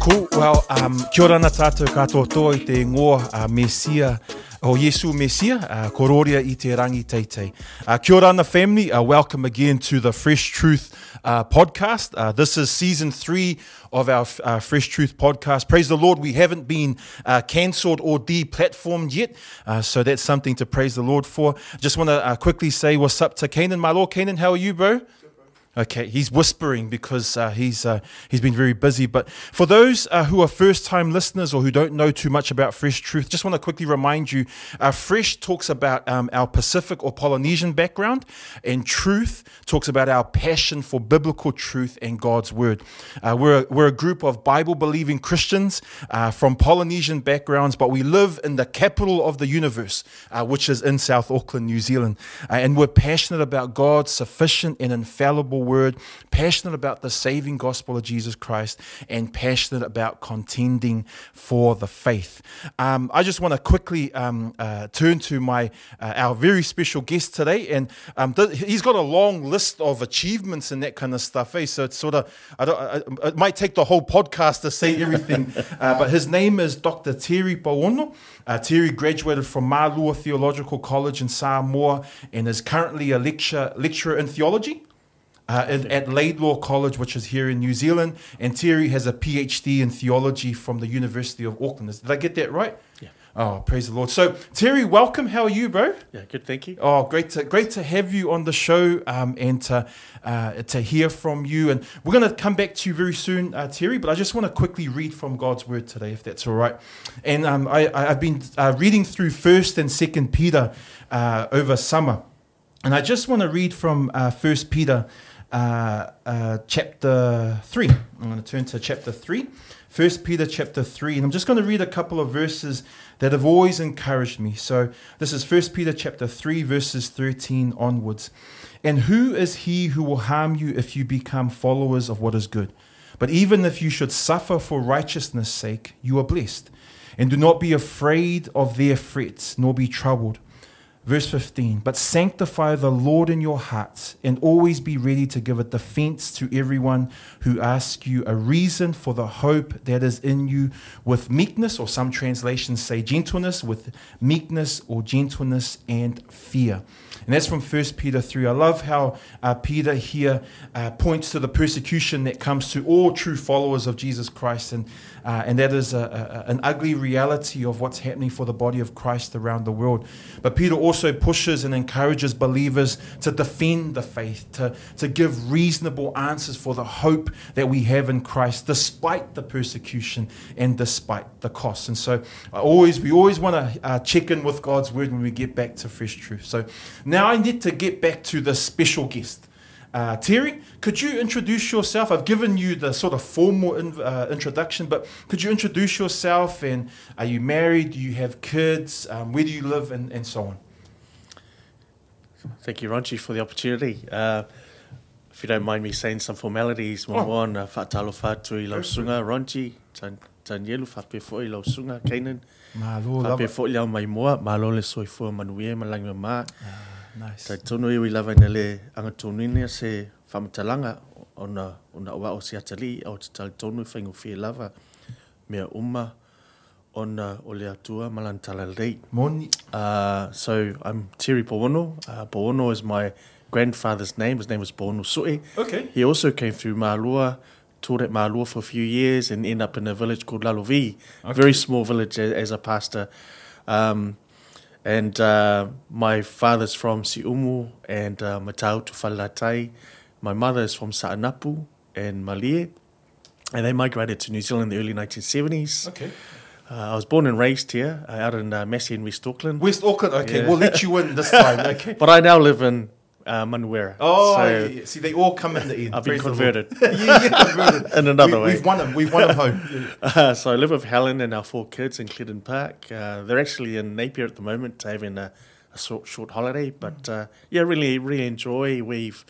Cool. Well, um, kia ora na tātou katoa toa i te ngoa uh, Mesia, o Yesu Mesia, uh, kororia i te rangi teitei. Uh, kia ora na family, uh, welcome again to the Fresh Truth uh, podcast. Uh, this is season three of our uh, Fresh Truth podcast. Praise the Lord, we haven't been uh, cancelled or deplatformed yet, uh, so that's something to praise the Lord for. Just want to uh, quickly say what's up to Kanan, my Lord. Kanan, how are you, bro? Okay, he's whispering because uh, he's uh, he's been very busy. But for those uh, who are first-time listeners or who don't know too much about Fresh Truth, just want to quickly remind you: uh, Fresh talks about um, our Pacific or Polynesian background, and Truth talks about our passion for biblical truth and God's word. Uh, we're a, we're a group of Bible-believing Christians uh, from Polynesian backgrounds, but we live in the capital of the universe, which is in South Auckland, New Zealand, and we're passionate about God's sufficient and infallible word, passionate about the saving gospel of Jesus Christ, and passionate about contending for the faith. Um, I just want to quickly um, uh, turn to my uh, our very special guest today, and um, th- he's got a long list of achievements and that kind of stuff. Eh? So it's sort of I don't, I, it might take the whole podcast to say everything, uh, but his name is Dr. Terry Paono. Uh, Terry graduated from Malua Theological College in Samoa and is currently a lecture, lecturer in theology uh, at, at Laidlaw College, which is here in New Zealand. And Terry has a PhD in theology from the University of Auckland. Did I get that right? Yeah. Oh, praise the Lord. So, Terry, welcome. How are you, bro? Yeah, good. Thank you. Oh, great to great to have you on the show um, and to uh, to hear from you. And we're going to come back to you very soon, uh, Terry. But I just want to quickly read from God's Word today, if that's all right. And um, I, have been uh, reading through First and Second Peter uh, over summer, and I just want to read from uh, First Peter uh, uh, chapter 3. I'm going to turn to chapter 3. First Peter chapter 3. And I'm just going to read a couple of verses that have always encouraged me. So this is First Peter chapter 3, verses 13 onwards. And who is he who will harm you if you become followers of what is good? But even if you should suffer for righteousness' sake, you are blessed. And do not be afraid of their threats, nor be troubled. Verse 15, but sanctify the Lord in your hearts and always be ready to give a defense to everyone who asks you a reason for the hope that is in you with meekness, or some translations say gentleness, with meekness or gentleness and fear. And that's from 1 Peter 3. I love how uh, Peter here uh, points to the persecution that comes to all true followers of Jesus Christ. And, uh, and that is a, a, an ugly reality of what's happening for the body of Christ around the world. But Peter also pushes and encourages believers to defend the faith, to, to give reasonable answers for the hope that we have in Christ, despite the persecution and despite the cost. And so I always, we always want to uh, check in with God's word when we get back to fresh truth. So now I need to get back to the special guest. Uh, Terry, could you introduce yourself? I've given you the sort of formal in, uh, introduction, but could you introduce yourself? And are you married? Do you have kids? Um, where do you live? And, and so on. Thank you, Ronchi, for the opportunity. Uh, if you don't mind me saying some formalities, oh. on whaatalo whātu i lausunga, Ronchi, tan, tan yelu whape fo i lausunga, Kanan. Malo, whape fo i lau mai moa, malo le soi fo manuia, malangi ma. Ah, nice. Tai tono iwi lava ina le anga tonu ina se whamatalanga ona, ona oa o si atali, au te tali tonu whaingo fie lava, mea uma, ona o le atua malantala. Moni. Uh, so I'm Terry Paono. Uh, Paono is my grandfather's name. His name was Paono Sui. Okay. He also came through Malua, taught at Malua for a few years and ended up in a village called Lalovi. Okay. Very small village as, as a pastor. Um, and uh, my father's from Siumu and uh, Matau to Falatai. My mother is from Sa'anapu and Malie. And they migrated to New Zealand in the early 1970s. Okay. Uh, I was born and raised here, uh, out in uh, Massey in West Auckland. West Auckland, okay. Yeah. We'll let you in this time, okay. but I now live in uh, Manurewa. Oh, so yeah. see, they all come in the end. I've been converted. yeah, yeah, converted. in another we, way. We've won them. We've won them home. Uh, so I live with Helen and our four kids in Clendon Park. Uh, they're actually in Napier at the moment, having a, a short, short holiday. But uh, yeah, really, really enjoy. We've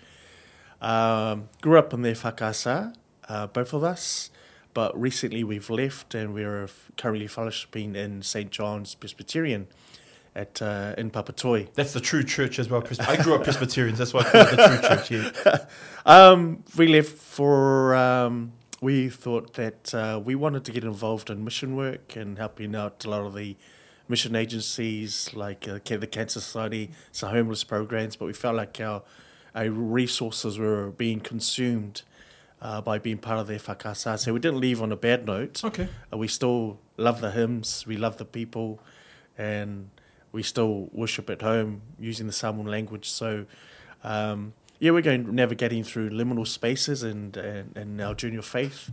um, grew up in their whakasa, uh, both of us. But recently we've left and we're currently fellowshipping in St. John's Presbyterian at uh, in Papatoetoe. That's the true church as well. I grew up Presbyterians. That's why I call it the true church. Yeah. um, we left for um, we thought that uh, we wanted to get involved in mission work and helping out a lot of the mission agencies like uh, the Cancer Society, some homeless programs, but we felt like our, our resources were being consumed uh, by being part of the whakasa. So we didn't leave on a bad note. Okay. Uh, we still love the hymns, we love the people, and we still worship at home using the Samoan language. So, um, yeah, we're going navigating through liminal spaces and, and, and our journey of faith,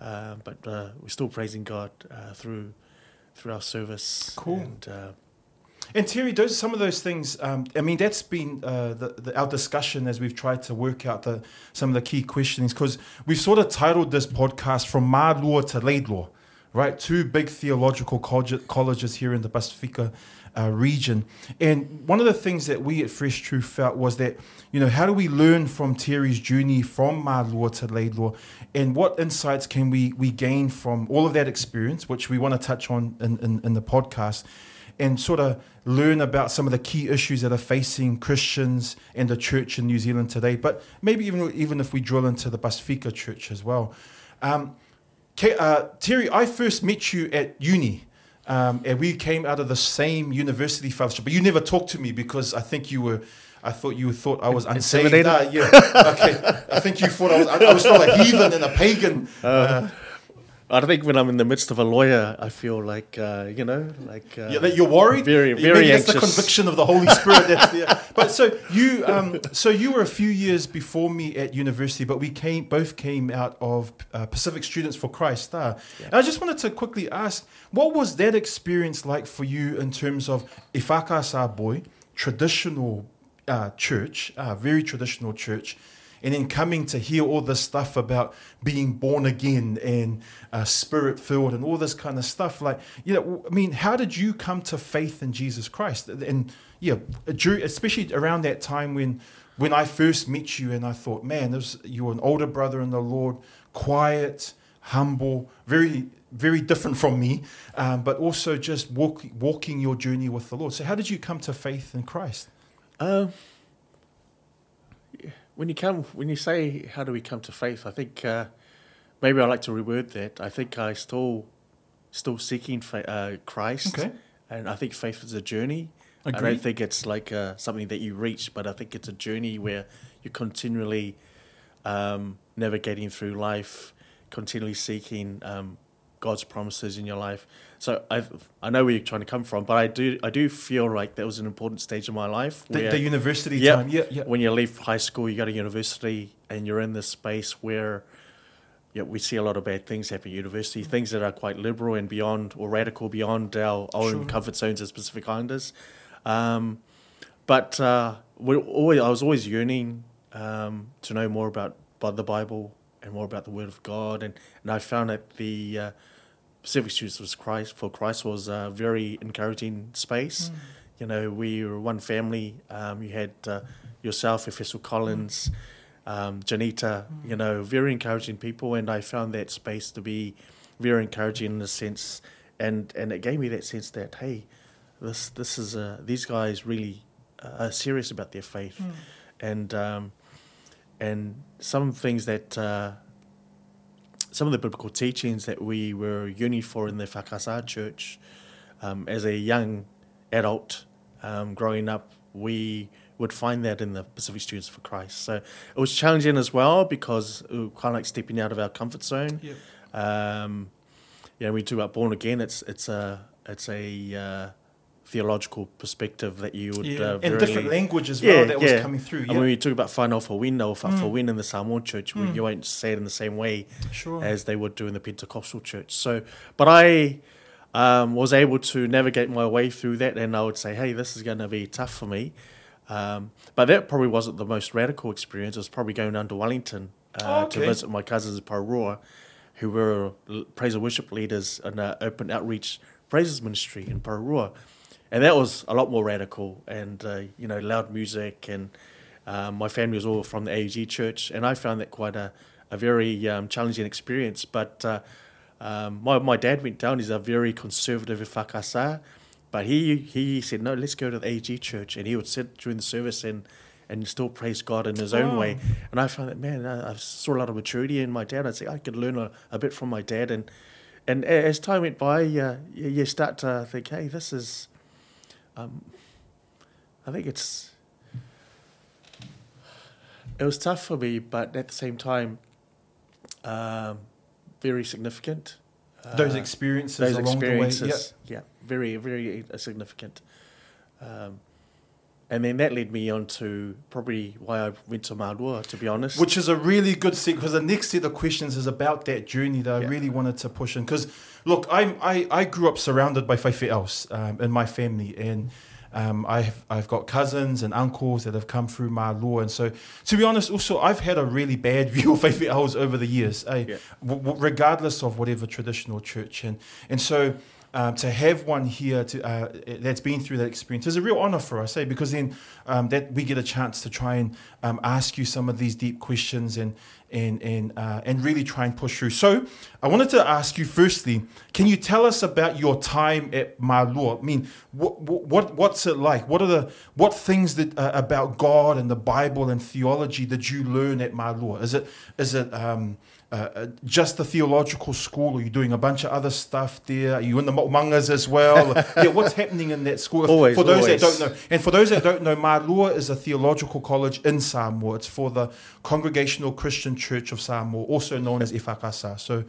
uh, but uh, we're still praising God uh, through through our service. Cool. And, uh, And Terry, those are some of those things. Um, I mean, that's been uh, the, the, our discussion as we've tried to work out the some of the key questions because we've sort of titled this podcast from Malua to Laidlaw, right? Two big theological college, colleges here in the Pacifica uh, region. And one of the things that we at Fresh Truth felt was that, you know, how do we learn from Terry's journey from Malua to Laidlaw? And what insights can we, we gain from all of that experience, which we want to touch on in, in, in the podcast, and sort of learn about some of the key issues that are facing Christians and the church in New Zealand today. But maybe even, even if we drill into the Pasifika church as well. Um, uh, Terry, I first met you at uni. Um, and we came out of the same university fellowship, but you never talked to me because I think you were, I thought you thought I was unsaved. Ah, yeah, okay. I think you thought I was, I was still a heathen and a pagan. Uh, I think when I'm in the midst of a lawyer, I feel like uh, you know, like uh, yeah, that you're worried. very- Maybe very that's the conviction of the Holy Spirit. That's the, but so you, um, so you were a few years before me at university, but we came both came out of uh, Pacific Students for Christ. Uh. And I just wanted to quickly ask, what was that experience like for you in terms of Ifakasa boy, traditional uh, church, uh, very traditional church, and then coming to hear all this stuff about being born again and uh, spirit filled and all this kind of stuff. Like, you know, I mean, how did you come to faith in Jesus Christ? And yeah, especially around that time when when I first met you, and I thought, man, this, you were an older brother in the Lord, quiet, humble, very very different from me, um, but also just walk, walking your journey with the Lord. So, how did you come to faith in Christ? Uh, when you come, when you say, "How do we come to faith?" I think uh, maybe I like to reword that. I think I still, still seeking fa- uh, Christ, Okay. and I think faith is a journey. I don't think it's like uh, something that you reach, but I think it's a journey where you're continually um, navigating through life, continually seeking um, God's promises in your life. So I I know where you're trying to come from, but I do I do feel like that was an important stage in my life. The, where- the university Yep. time. Yeah, yeah. when you leave high school, you go to university, and you're in this space where yeah, we see a lot of bad things happen at university, things that are quite liberal and beyond or radical beyond our own Sure. comfort zones as Pacific Islanders. Um, but uh, we always, I was always yearning um, to know more about, about the Bible and more about the Word of God, and, and I found that the uh, Pacific Students was Christ for Christ was a very encouraging space. You know, we were one family. Um, you had uh, yourself, Professor Collins, um, Janita. You know, very encouraging people, and I found that space to be very encouraging in a sense, and and it gave me that sense that hey, this this is uh, these guys really uh, are serious about their faith, and um, and some things that. Uh, some of the biblical teachings that we were yearning for in the Whakasa church um, as a young adult um, growing up, we would find that in the Pacific Students for Christ. So it was challenging as well because it was kind of like stepping out of our comfort zone. Yeah. Um, you know, we talk about born again. It's it's a it's a uh, theological perspective that you would Yeah. uh, and different language as well that was coming through. And Yeah, when we talk about whānau for win or for win in the Samoan church, we, you won't say it in the same way sure. as they would do in the Pentecostal church. So, but I um, was able to navigate my way through that, and I would say, hey, this is going to be tough for me. Um, but that probably wasn't the most radical experience. It was probably going down to Wellington uh, Oh, to visit my cousins in Porirua, who were praise and worship leaders in an open outreach praises ministry in Porirua. And that was a lot more radical and, uh, you know, loud music. And um, my family was all from the AOG church. And I found that quite a, a very um, challenging experience. But uh, um, my, my dad went down. He's a very conservative whakasa. But he, he said, no, let's go to the AOG church. And he would sit during the service and and still praise God in his own Wow. way. And I found that man, I, I saw a lot of maturity in my dad. I'd say I could learn a, a bit from my dad, and and as time went by, uh, you, you start to think, hey, this is, um, I think it's. It was tough for me, but at the same time, um, very significant. Those Uh, experiences those along the way. experiences, yeah, very, very uh, significant. Um, and then that led me on to probably why I went to Malua, to be honest. Which is a really good set because the next set of questions is about that journey that I really wanted to push in. Because look, I'm I, I grew up surrounded by whaiwhi else um, in my family, and um, I've I've got cousins and uncles that have come through Malua, and so to be honest, also I've had a really bad view of whaiwhi else over the years, eh? Yeah. w- w- regardless of whatever traditional church, and and so. Um, to have one here to, uh, that's been through that experience is a real honor for us, eh? Because then um, that we get a chance to try and um, ask you some of these deep questions and and and uh, and really try and push through. So I wanted to ask you firstly, can you tell us about your time at Malua? I mean, what what what's it like? What are the what things that uh, about God and the Bible and theology did you learn at Malua? Is it is it um, uh, just the theological school? Are you doing a bunch of other stuff there? Are you in the mangas as well? yeah, what's happening in that school? If- Always, for those always. that don't know, and for those that don't know, Malua is a theological college in Samoa. It's for the Congregational Christian Church of Samoa, also known as Ifakasa. So,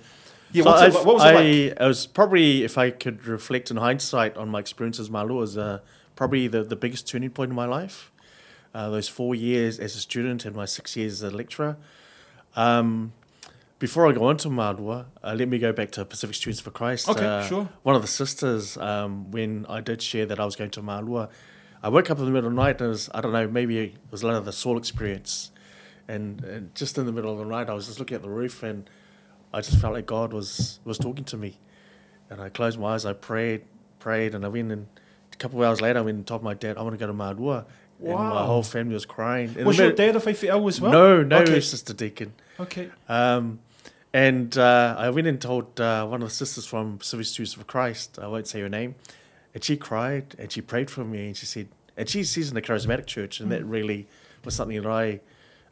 yeah, So it, what was I, it like? I was probably, if I could reflect in hindsight on my experiences, Malua was uh, probably the, the biggest turning point in my life. Uh, those four years as a student and my six years as a lecturer. Um, before I go on to Malua, uh, let me go back to Pacific Students for Christ. Okay, Uh, sure. One of the sisters, um, when I did share that I was going to Malua, I woke up in the middle of the night and it was, I don't know, maybe it was a lot of the Saul experience. And, and just in the middle of the night, I was just looking at the roof and I just felt like God was, was talking to me. And I closed my eyes, I prayed, prayed, and I went and a couple of hours later, I went and told my dad, I want to go to Malua. And my whole family was crying. In Was your dad a Whaiwhiao as well? No, no, Okay. Sister Deacon. Okay. Um, and uh, I went and told uh, one of the sisters from Pacific Students for Christ, I won't say her name, and she cried and she prayed for me and she said, and she, she's in the charismatic church, and that really was something that I,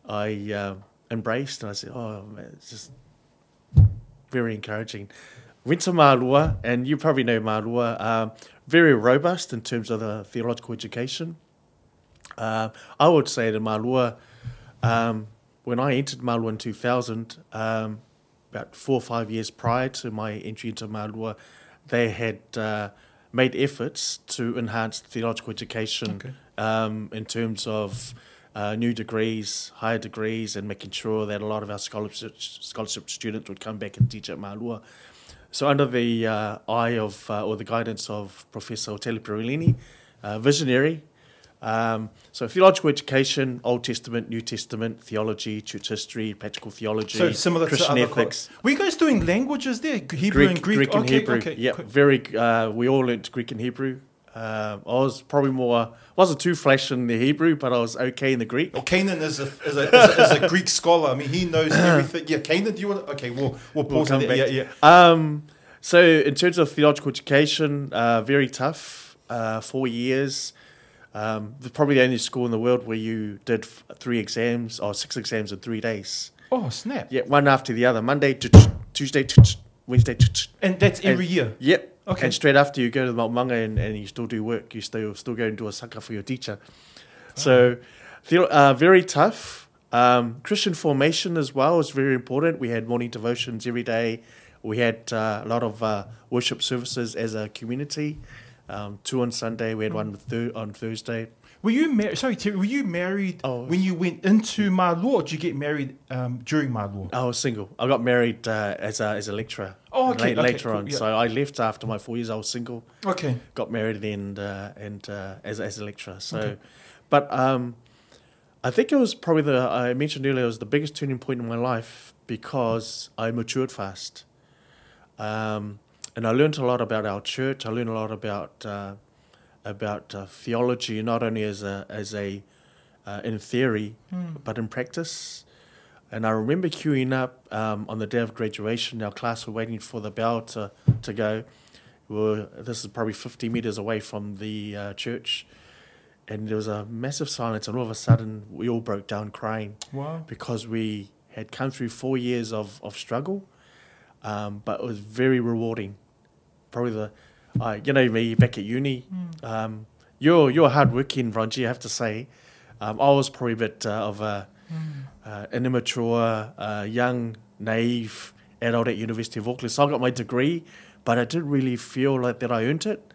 I uh, embraced. And I said, oh, man, it's just very encouraging. Went to Malua, and you probably know Malua, um, very robust in terms of the theological education. Uh, I would say that Malua, um, when I entered Malua in 2000, um, about four or five years prior to my entry into Malua, they had uh, made efforts to enhance theological education Okay. um, in terms of uh, new degrees, higher degrees, and making sure that a lot of our scholarship, scholarship students would come back and teach at Malua. So, under the uh, eye of uh, or the guidance of Professor Otele Perelini, uh, visionary. Um, so, theological education, Old Testament, New Testament, theology, church history, practical theology, So similar Christian to ethics. Were you guys doing languages there? Hebrew Greek, and Greek? Greek and okay, Hebrew. Okay. Yeah, very. Uh, we all learnt Greek and Hebrew. Uh, I was probably more wasn't too flash in the Hebrew, but I was okay in the Greek. Well, Kanan is a, is, a, is, a, is a Greek scholar. I mean, he knows everything. Yeah, Kanan, do you want to? Okay, we'll, we'll We'll pause back. Yeah, yeah. Um, so in terms of theological education, uh, very tough. Uh, four years. Um, probably the only school in the world where you did f- three exams or six exams in three days. Oh, snap. Yeah, one after the other. Monday, Tuesday, Wednesday. And that's every And- year. Yep. Okay. And straight after you go to the Mount Manga and, and you still do work, you still still go and do a saka for your teacher. So, theo- uh, very tough. Um, Christian formation as well is very important. We had morning devotions every day. We had uh, a lot of uh, worship services as a community. Um, two on Sunday. We had one thir- on Thursday. Were you married? Sorry, Terry, were you married Oh. when you went into Malua or did you get married um, during Malua? I was single. I got married uh, as a as a lecturer. Oh, okay, okay, later cool, on. yeah. So I left after my four years. I was single. Okay. got married and uh, and uh, as as a lecturer. So, Okay. but um, I think it was probably the I mentioned earlier it was the biggest turning point in my life because I matured fast, um, and I learned a lot about our church. I learned a lot about uh, about uh, theology, not only as a as a uh, in theory, Hmm. but in practice. And I remember queuing up um, on the day of graduation. Our class were waiting for the bell to, to go. We were, this is probably 50 meters away from the uh, church. and there was a massive silence, and all of a sudden we all broke down crying Wow. because we had come through four years of, of struggle, um, but it was very rewarding. Probably the, uh, you know, me back at uni, um, you're you're hardworking, Ronji, I have to say. Um, I was probably a bit uh, of a, uh, an immature, uh, young, naive adult at University of Auckland. So I got my degree, but I didn't really feel like that I earned it.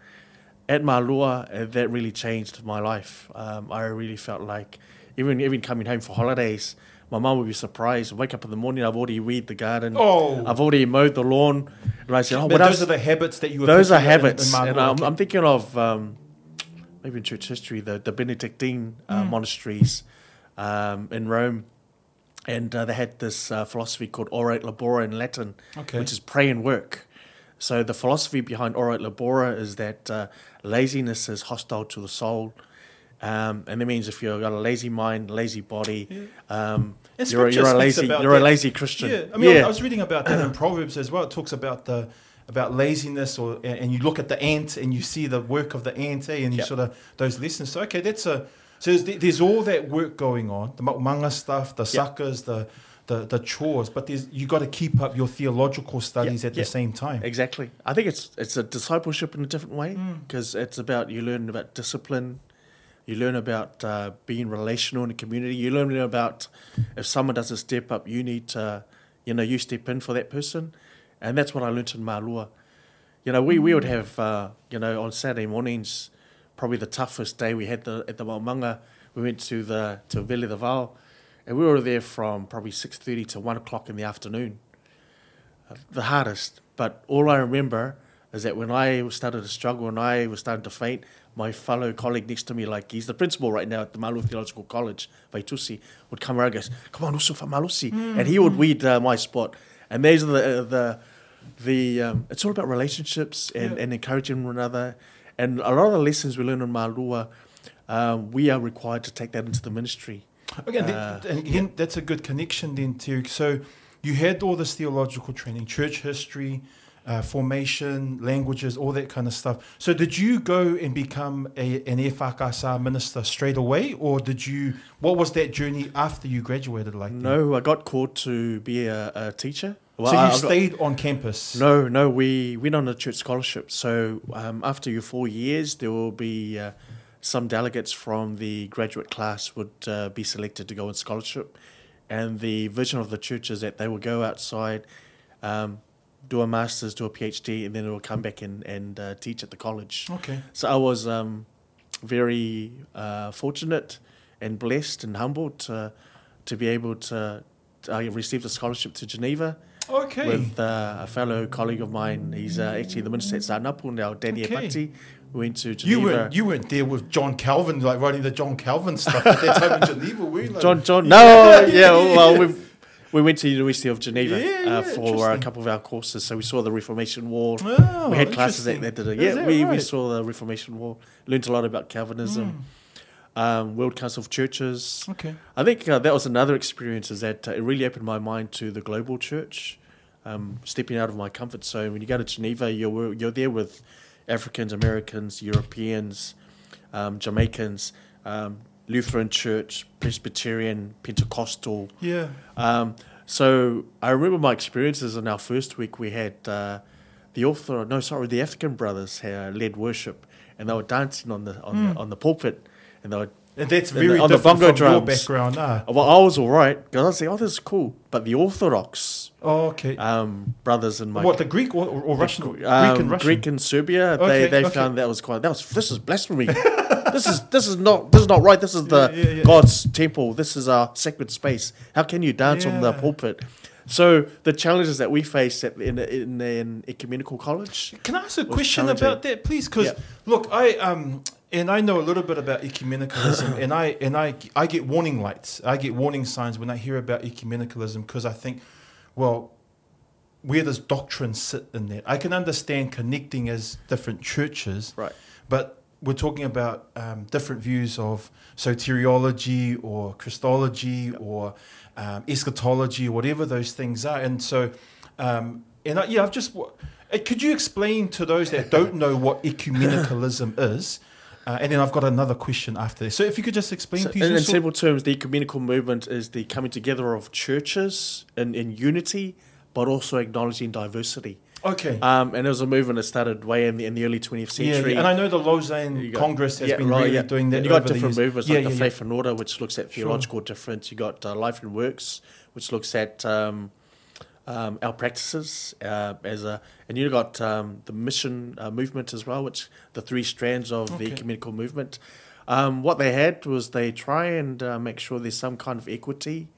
At Malua, uh, that really changed my life. Um, I really felt like, even even coming home for holidays, my mum would be surprised. Wake up in the morning, I've already weed the garden. Oh. I've already mowed the lawn. And I said, oh, But those else? are the habits that you Those are up in- in habits, and I'm, I'm thinking of um, maybe in church history the the Benedictine uh, Hmm. monasteries um, in Rome, and uh, they had this uh, philosophy called ora et labora in Latin, Okay. which is pray and work. So the philosophy behind ora et labora is that uh, laziness is hostile to the soul. Um, and that means if you've got a lazy mind, lazy body, um, you're, a- you're a lazy you're a lazy Christian. Yeah, I mean, I was reading about that in Proverbs as well. It talks about the about laziness, or and you look at the ant and you see the work of the ant, eh, and you Yep. sort of those lessons. So okay, that's a so there's, there's all that work going on, the manga stuff, the suckers, the the the chores, but there's you got to keep up your theological studies at yeah. the same time. Exactly. I think it's it's a discipleship in a different way Mm. because it's about you learn about discipline, you learn about uh, being relational in a community. You learn about if someone doesn't step up, you need to, you know, you step in for that person, and that's what I learnt in Malua. You know, we, we would have, uh, you know, on Saturday mornings, probably the toughest day we had the, at the Maumanga. We went to the to Vele de Val, and we were there from probably six thirty to one o'clock in the afternoon the hardest. But all I remember is that when I started to struggle and I was starting to faint, my fellow colleague next to me, like he's the principal right now at the Malua Theological College, Vaitusi, would come around and goes, "Come on, Usufa Malusi," and he would weed uh, my spot. And these are the uh, the the um, it's all about relationships and, Yeah. and encouraging one another. And a lot of the lessons we learn in Malua, um, we are required to take that into the ministry. Again, Uh, th- and again, that's a good connection then too. So you had all this theological training, church history, uh, formation, languages, all that kind of stuff. So did you go and become a, an FAKasa minister straight away, or did you? What was that journey after you graduated like? that? No, I got called to be a, a teacher. Well, so you I- I got- stayed on campus. No, no, we went on a church scholarship. So um, after your four years, there will be uh, some delegates from the graduate class would uh, be selected to go on scholarship, and the vision of the church is that they will go outside, um, do a master's, do a PhD, and then they will come back and and uh, teach at the college. Okay. So I was um, very uh, fortunate and blessed and humbled to, to be able to. I received a scholarship to Geneva Okay. with uh, a fellow colleague of mine. He's uh, actually the minister at Sa'anapu now, Danny Okay. Epati. We went to Geneva. you weren't you weren't there with John Calvin, like writing the John Calvin stuff at that time in Geneva, were you? Like, John, John, no, Yeah, yeah, yeah, well, yeah. We we went to the University of Geneva Yeah, yeah, uh, for a couple of our courses. So we saw the Reformation Wall. Oh, we had classes that, that did it. Is Yeah, that we, we saw the Reformation Wall. Learned a lot about Calvinism, Hmm. um, World Council of Churches. Okay. I think uh, that was another experience is that uh, it really opened my mind to the global church, um, stepping out of my comfort zone. When you go to Geneva, you're you're there with Africans, Americans, Europeans, um, Jamaicans, um, Lutheran Church, Presbyterian, Pentecostal. Yeah. Um, so I remember my experiences in our first week. We had uh, the author, no, sorry, the African brothers had led worship, and they were dancing on the on, the, on the pulpit, and they were And that's And very on the bongo from drums. background. Ah. well, I was all right because I was like, oh, this is cool. But the Orthodox Oh, okay. um, brothers in my what the Greek or, or Russian? um, Greek and Russian. Greek and Serbia, Okay, they, they okay. found that was quite that was this is blasphemy. this is this is not this is not right. This is the Yeah, yeah, yeah. God's temple. This is our sacred space. How can you dance on the pulpit? So the challenges that we face at, in, in in ecumenical college. Can I ask a question about that, please? Because look, I um, and I know a little bit about ecumenicalism, and I and I I get warning lights. I get warning signs when I hear about ecumenicalism because I think, well, where does doctrine sit in that? I can understand connecting as different churches, Right. but we're talking about um, different views of soteriology or Christology or um, eschatology, whatever those things are. And so, um, and I, yeah, I've just. uh, Could you explain to those that don't know what ecumenicalism is? Uh, and then I've got another question after this. So if you could just explain, So please. in, in simple terms, the ecumenical movement is the coming together of churches in, in unity, but also acknowledging diversity. Okay. Um, and it was a movement that started way in the, in the early 20th century. yeah, and I know the Lausanne Congress has yeah, been right, really yeah. doing that. And you got different movements yeah, like the. Faith and Order, which looks at Sure. theological difference. You got uh, Life and Works, which looks at um, um, our practices uh, as a, and you got um, the mission uh, movement as well, which the three strands of the ecumenical movement. Um, what they had was they try and uh, make sure there's some kind of equity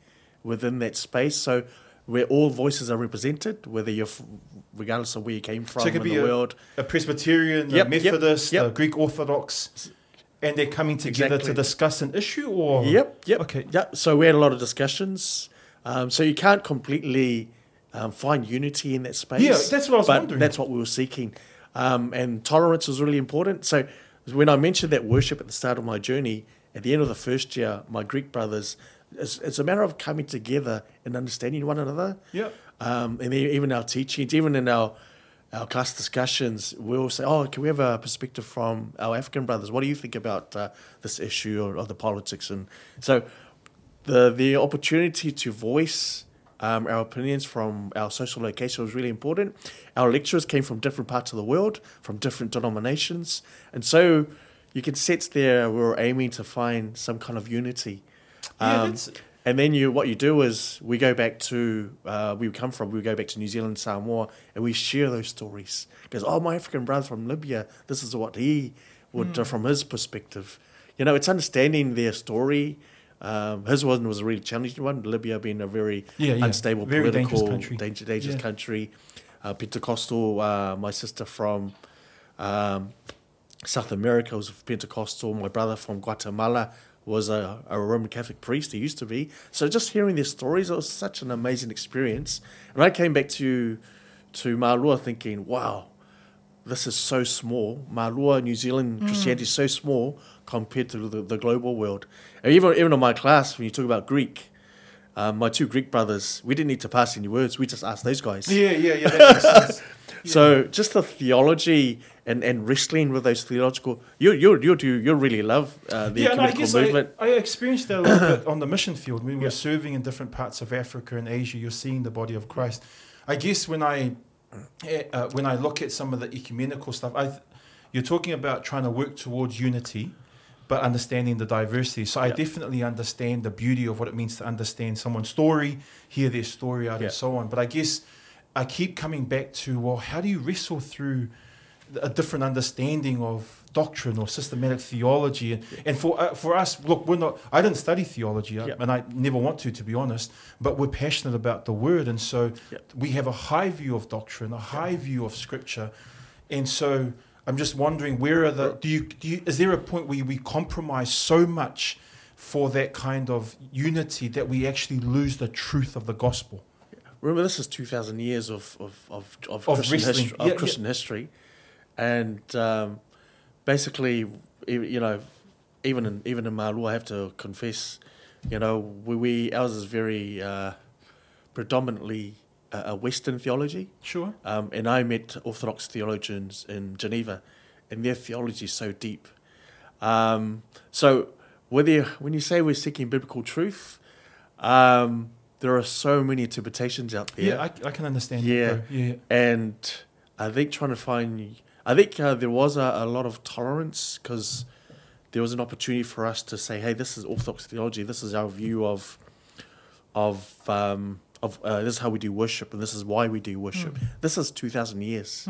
within that space. So where all voices are represented, whether you're, f- regardless of where you came from So it could in be the a- world, a Presbyterian, Yep, a Methodist, yep. a Greek Orthodox, and they're coming together to discuss an issue, or Yep, yep. Okay. Yep. So we had a lot of discussions. Um, so you can't completely um, find unity in that space. Yeah, that's what I was but wondering. That's what we were seeking. Um, and tolerance was really important. So when I mentioned that worship at the start of my journey, at the end of the first year, my Greek brothers, it's, it's a matter of coming together and understanding one another. Yep. Um, and even our teachings, even in our our class discussions, we'll say, "Oh, can we have a perspective from our African brothers? What do you think about uh, this issue or, or the politics?" And so, the the opportunity to voice um, our opinions from our social location was really important. Our lecturers came from different parts of the world, from different denominations, and so you can sense there we were aiming to find some kind of unity. Yeah, Um, that's- and then you, what you do is we go back to uh, we come from. We go back to New Zealand, Samoa, and we share those stories. Because oh, my African brother from Libya, this is what he would uh, from his perspective. You know, it's understanding their story. Um, his one was a really challenging one. Libya being a very Yeah, yeah. unstable Very dangerous political, country. danger, dangerous Yeah. country. Uh, Pentecostal. Uh, my sister from um, South America was Pentecostal. My brother from Guatemala was a, a Roman Catholic priest. He used to be. So just hearing their stories, it was such an amazing experience. And I came back to to Malua thinking, wow, this is so small. Malua, New Zealand Christianity is so small compared to the, the global world. And even even in my class, when you talk about Greek, um, my two Greek brothers, we didn't need to pass any words. We just asked those guys. Yeah, yeah, yeah. So just the theology and, and wrestling with those theological, you you you do you really love uh, the yeah, and I ecumenical guess I, movement. I experienced that a little bit on the mission field. When we were serving in different parts of Africa and Asia, you're seeing the body of Christ. I guess when I eh, uh, when I look at some of the ecumenical stuff, I th- you're talking about trying to work towards unity, but understanding the diversity. So I definitely understand the beauty of what it means to understand someone's story, hear their story out, Yeah. and so on. But I guess I keep coming back to well, how do you wrestle through a different understanding of doctrine or systematic theology? And, and for uh, for us, look, we're not. I didn't study theology, uh, Yeah. and I never want to, to be honest. But we're passionate about the word, and so Yeah. we have a high view of doctrine, a high view of scripture, and so. I'm just wondering where are the do you, do you is there a point where we compromise so much for that kind of unity that we actually lose the truth of the gospel? Remember, this is two thousand years of of of, of, Of Christian, history, of Yeah, yeah. Christian history, and um, basically, you know, even in even in Malua, I have to confess, you know, we, we ours is very uh, predominantly a, a Western theology. Sure. Um, and I met Orthodox theologians in Geneva, and their theology is so deep. Um, so, whether when you say we're seeking biblical truth, um, there are so many interpretations out there. Yeah, I, I can understand. that, Yeah. bro. yeah. and I think trying to find, I think uh, there was a, a lot of tolerance because there was an opportunity for us to say, "Hey, this is Orthodox theology. This is our view of, of, um, of uh, this is how we do worship, and this is why we do worship. This is two thousand years."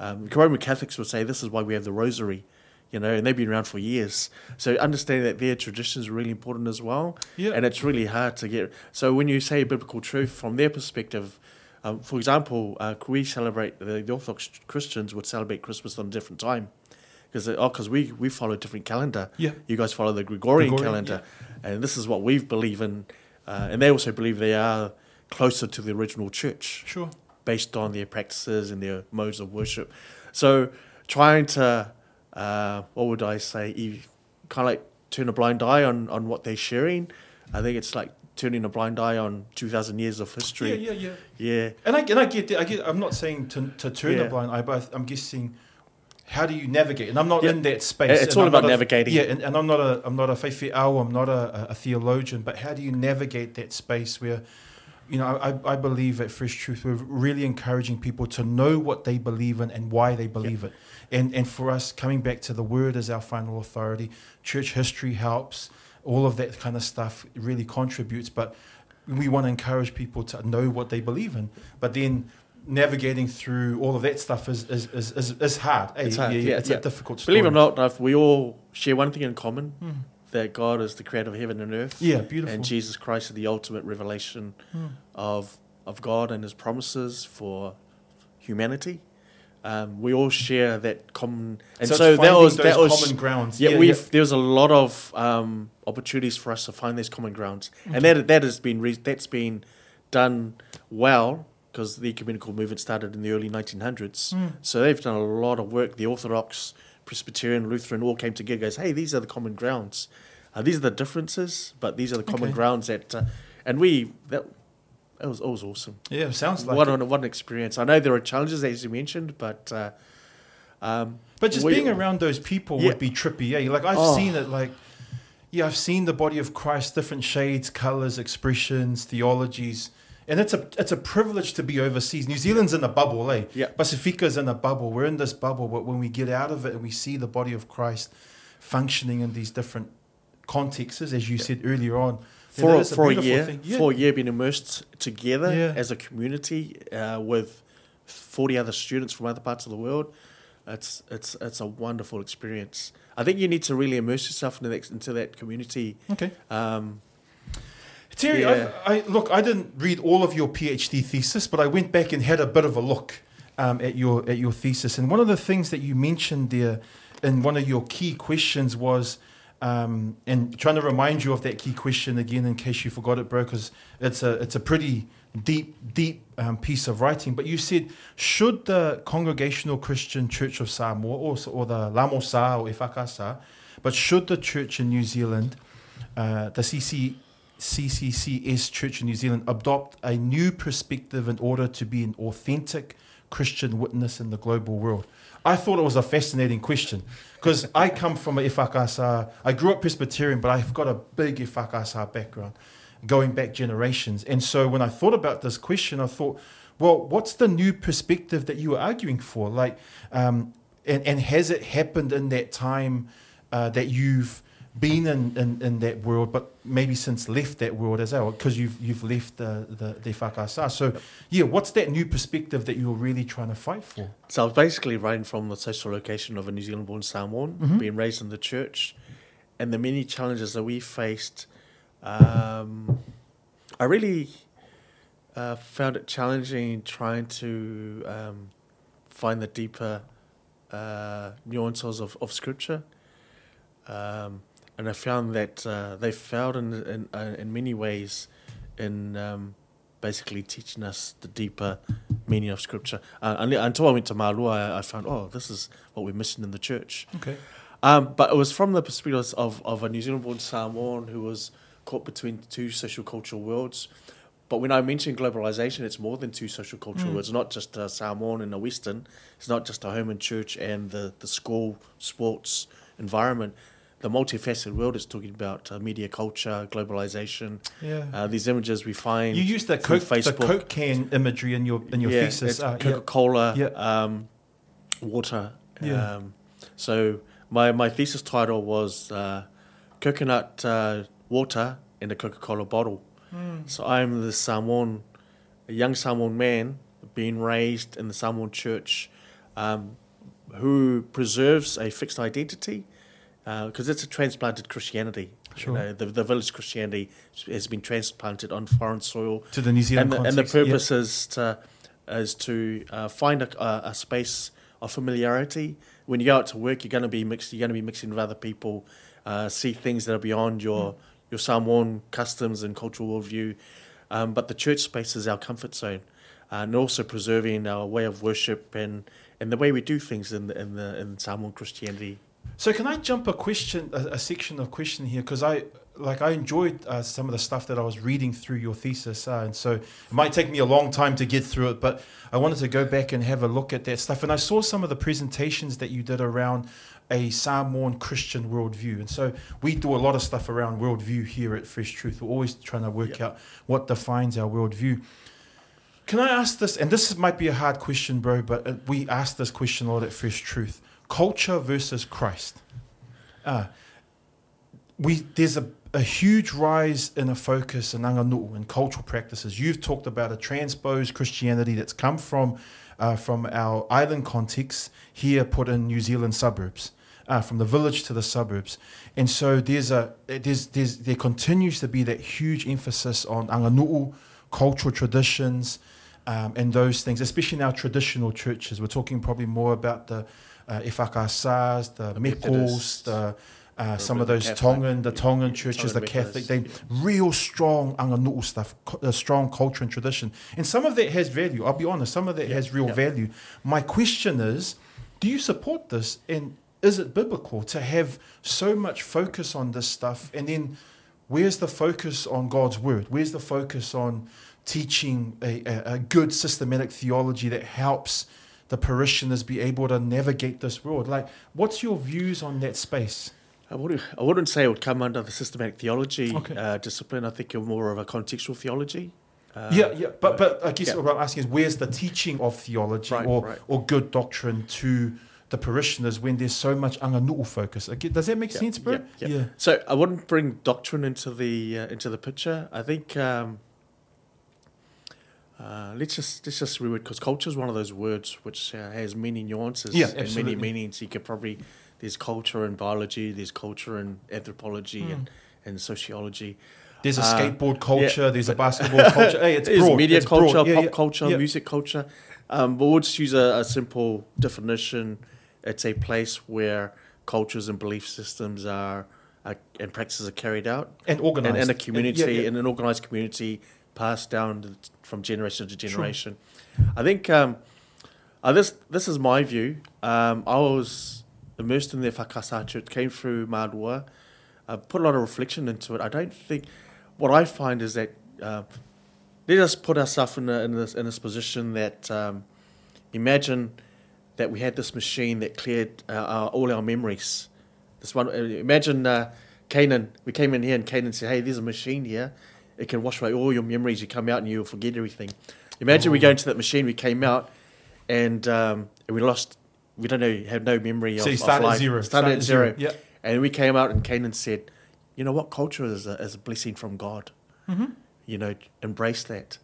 Um, Roman Catholics would say this is why we have the Rosary, you know, and they've been around for years. So understanding that their tradition is really important as well, Yeah. and it's really hard to get. So when you say biblical truth from their perspective, um, for example, uh, we celebrate the, the Orthodox Christians would celebrate Christmas on a different time because oh, because we we follow a different calendar. Yeah. you guys follow the Gregorian, Gregorian, calendar, and this is what we believe in, uh, and they also believe they are closer to the original church Sure. based on their practices and their modes of worship. So trying to, uh, what would I say, kind of like turn a blind eye on, on what they're sharing. I think it's like turning a blind eye on 2,000 years of history. yeah, yeah. Yeah. yeah And I and I get that. I get. I'm not saying to to turn Yeah. a blind eye, but I'm guessing how do you navigate? And I'm not Yeah. in that space. It's all I'm about not a- navigating. Yeah, and, and I'm not a I'm not a faith I'm not a, a theologian, but how do you navigate that space where, you know, I, I believe at Fresh Truth we're really encouraging people to know what they believe in and why they believe it, and and for us coming back to the Word as our final authority, church history helps, all of that kind of stuff really contributes, but we want to encourage people to know what they believe in, but then. Navigating through all of that stuff is is, is, is, is hard. eh? It's hard, Yeah, yeah, it's yeah. a difficult story. Believe it or not, I've- we all share one thing in common Mm. that God is the creator of heaven and earth. Yeah, beautiful. And Jesus Christ is the ultimate revelation Mm. of, of God and his promises for humanity. Um, we all share that common. And so, so, that was, that was common grounds. yeah, we've there was a lot of um, opportunities for us to find these common grounds, and that that has been re- that's been done well because the ecumenical movement started in the early 1900s. Mm. So they've done a lot of work. The Orthodox, Presbyterian, Lutheran all came together. Goes, hey, these are the common grounds. Uh, these are the differences, but these are the common Okay. grounds that, uh, and we that. That was, that was awesome. Yeah, it sounds like what it. an, what an experience. I know there are challenges, as you mentioned, but uh, um, But just we- being around those people Yeah. would be trippy. Yeah, like I've Oh. seen it. Like, yeah, I've seen the body of Christ, different shades, colors, expressions, theologies, and it's a it's a privilege to be overseas. New Zealand's in a bubble, eh? Yeah. Pacifica's in a bubble. We're in this bubble, but when we get out of it and we see the body of Christ functioning in these different contexts, as you said earlier on, for, is for a year. Yeah. for a year being immersed together Yeah. as a community uh, with 40 other students from other parts of the world. It's, it's, it's a wonderful experience. I think you need to really immerse yourself into that, into that community. Okay. Um, Terry, Yeah. I, I look. I didn't read all of your PhD thesis, but I went back and had a bit of a look um, at your at your thesis. And one of the things that you mentioned there in one of your key questions was, um, and trying to remind you of that key question again in case you forgot it, bro, because it's a it's a pretty deep deep um, piece of writing. But you said, should the Congregational Christian Church of Samoa or, or the Lamosa or Efakasa, but should the church in New Zealand, uh, the CC CCCS Church in New Zealand adopt a new perspective in order to be an authentic Christian witness in the global world? I thought it was a fascinating question because I come from a Ifakasa. I grew up Presbyterian, but I've got a big Ifakasa background, going back generations. And so when I thought about this question, I thought, well, what's the new perspective that you are arguing for? Like, um, and, and has it happened in that time uh, that you've been in, in, in that world, but maybe since left that world as well, because you've you've left the the, the whakasa. So yeah, what's that new perspective that you're really trying to fight for? So I was basically writing from the social location of a New Zealand born Samoan, Mhm. being raised in the church, and the many challenges that we faced. Um, I really uh, found it challenging trying to um, find the deeper uh, nuances of, of scripture. Um, and I found that uh, they failed in, in, uh, in many ways in um, basically teaching us the deeper meaning of scripture. Uh, until I went to Malua, I, I found, oh, this is what we're missing in the church. Okay. Um, but it was from the perspective of, of a New Zealand born Samoan who was caught between two social cultural worlds. But when I mention globalization, it's more than two social cultural Mm. worlds. It's not just a Samoan and a Western. It's not just a home and church and the, the school, sports environment. The multifaceted world is talking about uh, media culture, globalization. Yeah. Uh, these images we find. you use the Coke, the Facebook. Coke can imagery in your in your yeah, thesis. Uh, yeah. Coca-Cola, Yeah. Um, water. Yeah. Um, so my, my thesis title was uh, coconut uh, water in a Coca-Cola bottle. Mm. So I'm the Samoan, a young Samoan man being raised in the Samoan church, um, who preserves a fixed identity because it's a transplanted Christianity. Sure. You know, the, the village Christianity has been transplanted on foreign soil To the New Zealand and the, and the purpose is to is to uh, find a, a, a space of familiarity. When you go out to work, you're going to be mixed. You're going to be mixing with other people, uh, see things that are beyond your your Samoan customs and cultural worldview. Um, but the church space is our comfort zone, uh, and also preserving our way of worship and, and the way we do things in the in the in Samoan Christianity. So can I jump a question, a, a section of question here? Because I, like I enjoyed uh, some of the stuff that I was reading through your thesis, uh, and so it might take me a long time to get through it, but I wanted to go back and have a look at that stuff. And I saw some of the presentations that you did around a Samoan Christian worldview, and so we do a lot of stuff around worldview here at Fresh Truth. We're always trying to work Yeah. out what defines our worldview. Can I ask this? And this might be a hard question, bro, but uh, we ask this question a lot at Fresh Truth: culture versus Christ. Uh, we there's a, a huge rise in a focus in aganu'u and cultural practices. You've talked about a transposed Christianity that's come from uh, from our island context here, put in New Zealand suburbs, uh, from the village to the suburbs, and so there's a there's there's there continues to be that huge emphasis on aganu'u, cultural traditions. Um, and those things, especially in our traditional churches, we're talking probably more about the uh, Ifakasas, the, The Methodists, the uh, some of those Catholic, Tongan, the Tongan churches, Tongan the Catholic, they real strong aganu'u stuff, co- uh, strong culture and tradition, and some of that has value. I'll be honest, some of that has real value. My question is, do you support this, and is it biblical to have so much focus on this stuff, and then where's the focus on God's word? Where's the focus on teaching a, a, a good systematic theology that helps the parishioners be able to navigate this world? Like, what's your views on that space? I wouldn't, I wouldn't say it would come under the systematic theology Okay. uh, discipline. I think you're more of a contextual theology. Uh, yeah, yeah, but but I guess yeah. what I'm asking is, where's the teaching of theology Right, or right. or good doctrine to the parishioners when there's so much aganu'u focus? Does that make Yeah, sense, bro? yeah, yeah. So I wouldn't bring doctrine into the uh, into the picture. I think um, uh, let's just let's just reword because culture is one of those words which uh, has many nuances Yeah, and many meanings. You could probably there's culture in biology, there's culture in anthropology Hmm. and, and sociology. There's a Uh, skateboard culture. yeah, there's a basketball culture. Hey, it's There's broad. media it's broad. culture, Yeah, pop yeah, culture, music culture. Um, but we'll just use a, a simple definition. It's a place where cultures and belief systems are, are and practices are carried out, and organized and in a And- community, yeah. in an organized community, passed down to- from generation to Sure. generation. I think um, uh, this this is my view. Um, I was immersed in the Whakasa Church, came through Malua, I put a lot of reflection into it. I don't think what I find is that uh, let us put ourselves in, a, in this in this position that um, imagine that we had this machine that cleared uh, our, all our memories. This one, uh, imagine uh, Canaan. We came in here and Canaan said, "Hey, there's a machine here. It can wash away all your memories. You come out and you'll forget everything." Imagine we go into that machine. We came out and um, and we lost. We don't know. Have no memory So of, you of started at zero. Started at zero. Yeah. And we came out and Canaan said, "You know what? Culture is a, is a blessing from God. Mm-hmm. You know, embrace that."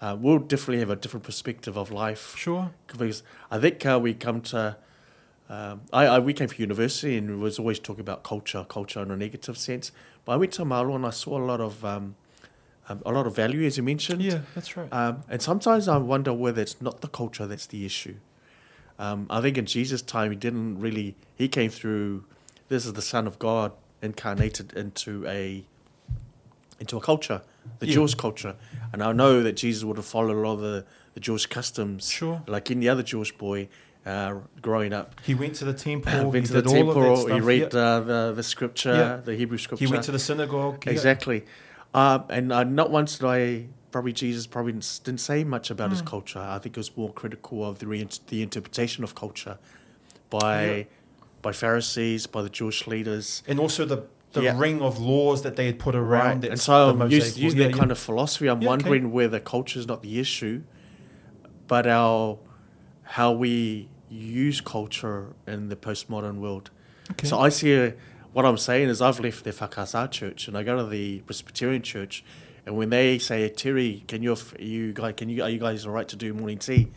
Uh, we'll definitely have a different perspective of life Sure. because I think uh, we come to. Um, I, I we came from university and we was always talking about culture, culture in a negative sense. But I went to Malua and I saw a lot of um, um, a lot of value, as you mentioned. Yeah, that's right. Um, and sometimes I wonder whether it's not the culture that's the issue. Um, I think in Jesus' time, he didn't really. He came through. This is the Son of God incarnated into a into a culture, the Yeah. Jewish culture. And I know that Jesus would have followed a lot of the, the Jewish customs, Sure. like any other Jewish boy uh, growing up. He went to the temple. went he to the did all of that temple, he read yeah. uh, the, the scripture, Yeah. the Hebrew scripture. He went to the synagogue. Exactly. Um, and uh, not once did I, probably Jesus probably didn't, didn't say much about his Mm. culture. I think it was more critical of the, re- the interpretation of culture by, Yeah. by Pharisees, by the Jewish leaders. And also the, the Yeah. ring of laws that they had put around it. And so the I'm using, Mosaic using law. that kind yeah. of philosophy. I'm Yeah, okay. wondering whether culture is not the issue, but our how we use culture in the postmodern world. Okay. So I see a, what I'm saying is I've left the Whakasa church and I go to the Presbyterian church, and when they say, Terry, can you, you guys, can you, are you guys all right to do morning tea?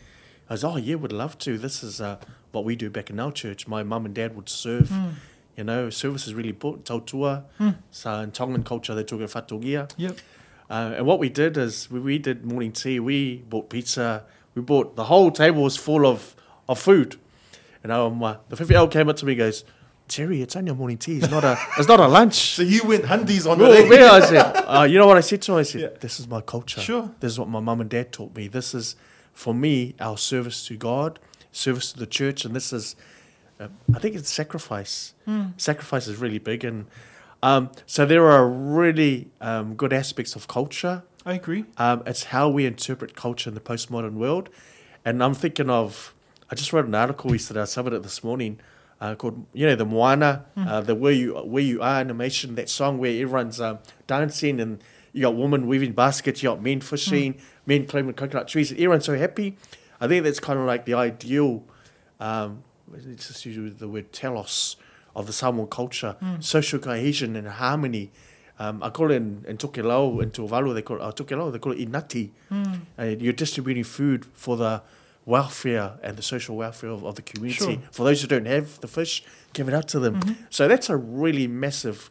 I was, oh yeah, would love to. This is uh, what we do back in our church. My mum and dad would serve. Hmm. You know, service is really important. Tautua. So in Tongan culture, they talk about fatongia. Yep. Uh, and what we did is we, we did morning tea. We bought pizza. We bought the whole table was full of, of food. And um, uh, the fifty year old came up to me and goes, Terry, it's only a morning tea. It's not a it's not a lunch. So you went hundies on Well, it. yeah, I said, uh, you know what I said to him? I said, Yeah. this is my culture. Sure. This is what my mum and dad taught me. This is, for me, our service to God, service to the church, and this is, uh, I think it's sacrifice. Hmm. Sacrifice is really big, and Um, so there are really um, good aspects of culture. I agree. Um, it's how we interpret culture in the postmodern world. And I'm thinking of, I just wrote an article yesterday, I submitted it this morning, uh, called, you know, the Moana, uh, the Where You Where You Are animation, that song where everyone's um, dancing and you got women weaving baskets, you got men fishing, men climbing coconut trees, and everyone's so happy. I think that's kind of like the ideal, um, let's just use the word telos, of the Samoan culture, social cohesion and harmony. Um, I call it in, in Tokelau, in Tuvalu, they call it, uh, Tokelau, they call it inati. And you're distributing food for the welfare and the social welfare of, of the community. Sure. For those who don't have the fish, give it out to them. So that's a really massive,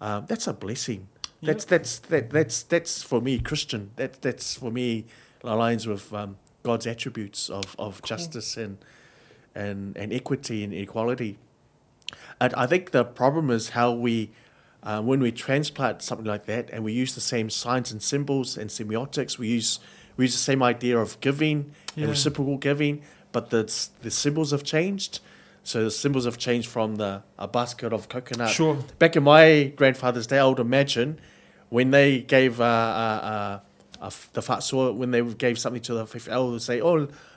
um, that's a blessing. That's, that's, that, that's, that's for me Christian. That, that's for me aligns with um, God's attributes of, of justice and, and, and equity and equality. And I think the problem is how we, uh, when we transplant something like that, and we use the same signs and symbols and semiotics, we use we use the same idea of giving Yeah. and reciprocal giving, but the the symbols have changed. So the symbols have changed from the a basket of coconut. Sure. Back in my grandfather's day, I would imagine when they gave uh, uh, uh, the fatsua, when they gave something to the fifth elder, they say, "Oh,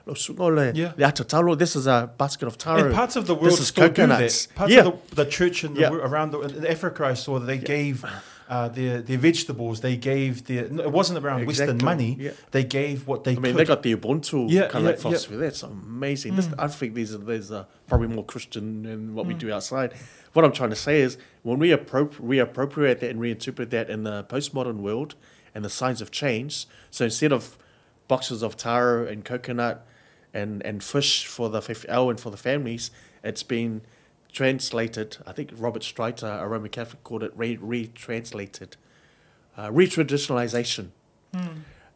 lo sungo le, Yeah. ata this is a basket of taro." And parts of the world This is still coconuts. do that. Parts Yeah. of the, the church and the, Yeah. around the, in Africa, I saw that they gave uh, their their vegetables. They gave their. No, it wasn't around Western money. Yeah. They gave what they I mean, could. they got the Ubuntu Yeah, kind yeah, of philosophy. That's amazing. This, I think these are these are probably more Christian than what we do outside. What I'm trying to say is, when we appro- reappropriate that and reinterpret that in the postmodern world and the signs of change, so instead of boxes of taro and coconut and, and fish for the fifth and for the families, it's been translated. I think Robert Schreiter, a Roman Catholic, called it re- retranslated, uh, retraditionalization.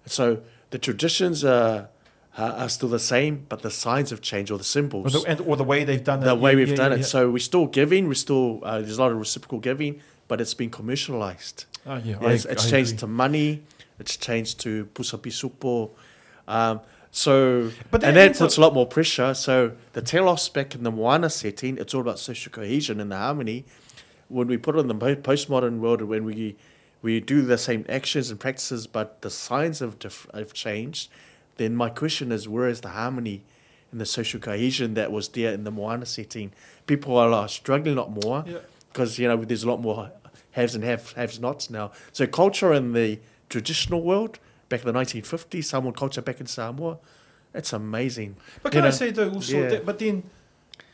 So the traditions are, are are still the same, but the signs have changed or the or symbols, the, and, or the way they've done it. the way Yeah, we've yeah, done yeah, it. So we're still giving, we're still uh, there's a lot of reciprocal giving, but it's been commercialized. Oh, yeah, I- it's, it's I changed agree. to money. It's changed to pusapi supo. Um, so, But and that puts up- a lot more pressure. So the telos back in the Moana setting, it's all about social cohesion and the harmony. When we put it in the po- postmodern world, when we we do the same actions and practices, but the signs have dif- have changed, then my question is, where is the harmony and the social cohesion that was there in the Moana setting? People are uh, struggling a lot more Yeah. because you know there's a lot more haves and have haves nots now. So culture in the traditional world back in the 1950s, Samoan culture back in Samoa, it's amazing. But You can I say though also yeah. that, but then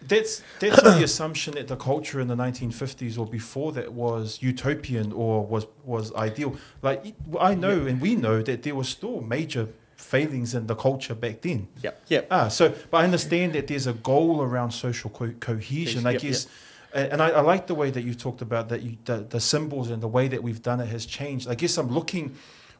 that's that's on the assumption that the culture in the 1950s or before that was utopian or was was ideal. Like I know and we know that there was still major failings in the culture back then. Yep. Yep. Ah, so but I understand that there's a goal around social co- cohesion. I Yep, guess, and and I, I like the way that you talked about that. You, the, the symbols and the way that we've done it has changed. I guess I'm looking.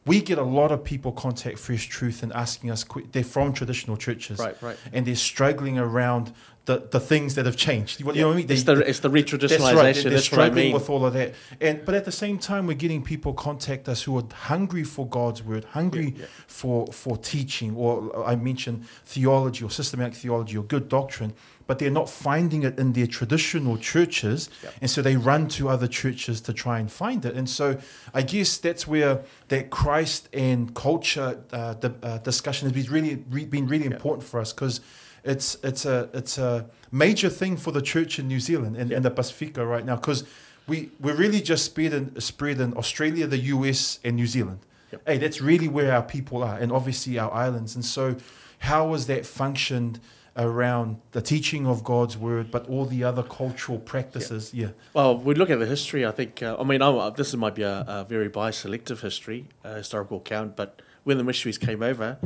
We get a lot of people contact Fresh Truth and asking us. They're from traditional churches, Right. Right. and they're struggling around the, the things that have changed. You, know- know what I mean? It's the it's the that's right. They're, what I struggling mean. with all of that, and but at the same time, we're getting people contact us who are hungry for God's word, hungry Yeah, yeah. for for teaching, or I mentioned theology or systematic theology or good doctrine, but they're not finding it in their traditional churches, Yep. and so they run to other churches to try and find it. And so I guess that's where that Christ and culture uh, the, uh, discussion has been really re- been really Yeah. important for us because it's it's a it's a major thing for the church in New Zealand and, Yeah. and the Pasifika right now because we we're really just spread in Australia, the US, and New Zealand. Yep. Hey, that's really where our people are, and obviously our islands. And so, how has that functioned around the teaching of God's word, but all the other cultural practices? Yeah, Well, we look at the history. I think. Uh, I mean, I'm, uh, this might be a, a very biased, selective history, uh, historical account. But when the missionaries came over,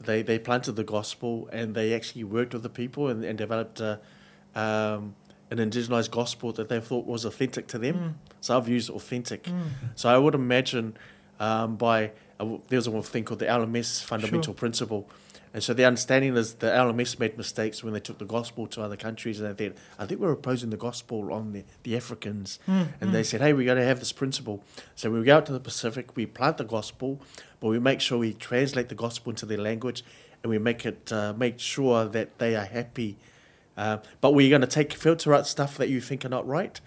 they they planted the gospel and they actually worked with the people and, and developed uh, um, an indigenized gospel that they thought was authentic to them. So I've used authentic. So I would imagine um, by uh, there's a thing called the LMS fundamental principle. And so the understanding is the LMS made mistakes when they took the gospel to other countries, and they thought, I think we're opposing the gospel on the, the Africans. And they said, hey, we got to have this principle. So we go out to the Pacific, we plant the gospel, but we make sure we translate the gospel into their language, and we make it uh, make sure that they are happy. Uh, but we're going to take filter out stuff that you think are not right.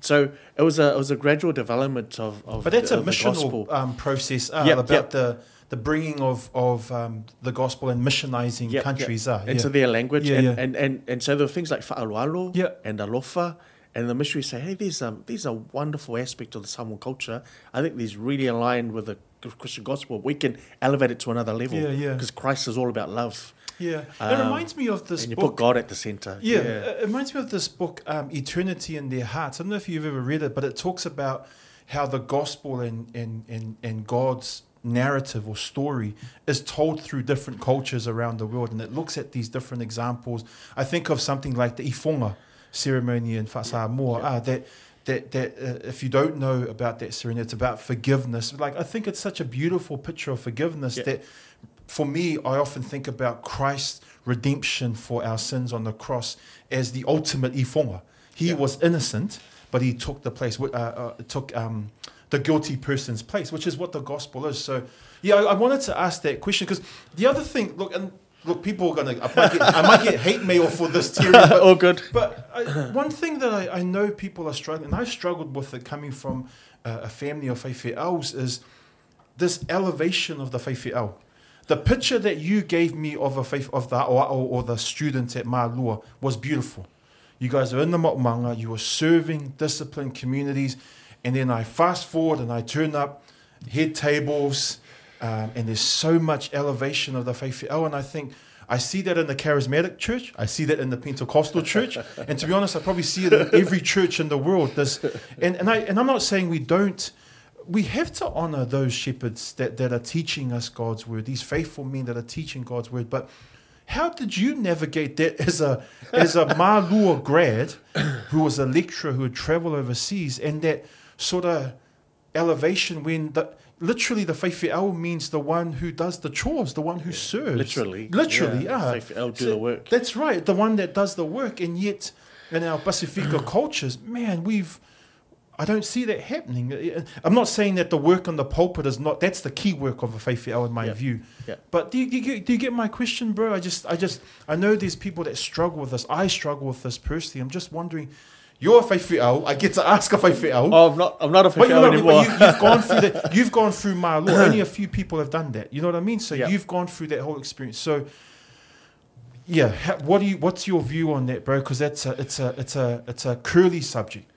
So it was a it was a gradual development of, of But that's the, a missional um, process uh, Yep, about yep. the the bringing of of um, the gospel and missionizing Yep, countries. Uh, into yeah. their language. Yeah, and, yeah. And, and, and so there were things like Fa'aaloalo Yeah. and Alofa. And the missionaries say, hey, these are, these are wonderful aspects of the Samoan culture. I think these really align with the Christian gospel. We can elevate it to another level. Yeah, yeah. Because Christ is all about love. yeah. it Um, reminds me of this and you book. put God at the center. Yeah, it reminds me of this book, um, Eternity in Their Hearts. I don't know if you've ever read it, but it talks about how the gospel and, and, and, and God's narrative or story is told through different cultures around the world. And it looks at these different examples. I think of something like the Ifoga ceremony in Whasamoa, ah, that that that uh, if you don't know about that ceremony, it's about forgiveness. Like I think it's such a beautiful picture of forgiveness Yeah. that for me, I often think about Christ's redemption for our sins on the cross as the ultimate ifoga. He Yeah. was innocent, but he took the place, uh, uh, took um, the guilty person's place, which is what the gospel is. So, yeah, I, I wanted to ask that question because the other thing, look, and look, people are gonna, I might get, I might get hate mail for this theory, but all good. but I, one thing that I, I know people are struggling, and I've struggled with it coming from uh, a family of Faife'aus, is this elevation of the Faife'au. The picture that you gave me of a faith of the or, or, the student at Malua was beautiful. You guys are in the ma'umaga, you are serving disciplined communities, and then I fast forward and I turn up head tables, um, and there's so much elevation of the Faife'au, and I think I see that in the charismatic church. I see that in the Pentecostal church, and to be honest, I probably see it in every church in the world. This, and and I and I'm not saying we don't. We have to honor those shepherds that, that are teaching us God's word. These faithful men that are teaching God's word. But how did you navigate that as a as a Malua grad who was a lecturer who would travel overseas and that sort of elevation when the literally the Faife'au means the one who does the chores, the one who serves. Literally. Literally, yeah. ah. Faife'au do So the work. That's right, the one that does the work, and yet in our Pasifika cultures, man, we've I don't see that happening. I'm not saying that the work on the pulpit is not. That's the key work of a Faife'au in my Yeah. view. Yeah. But do you, do you get do you get my question, bro? I just I just I know there's people that struggle with this. I struggle with this personally. I'm just wondering. You're a Faife'au. I get to ask a Faife'au. Oh, I'm not. I'm not a But, you know Faife'au what I mean? anymore. but you, you've gone through that. You've gone through my law. Only a few people have done that. You know what I mean? So Yeah. you've gone through that whole experience. So yeah, what do you? What's your view on that, bro? Because that's a it's a it's a it's a curly subject.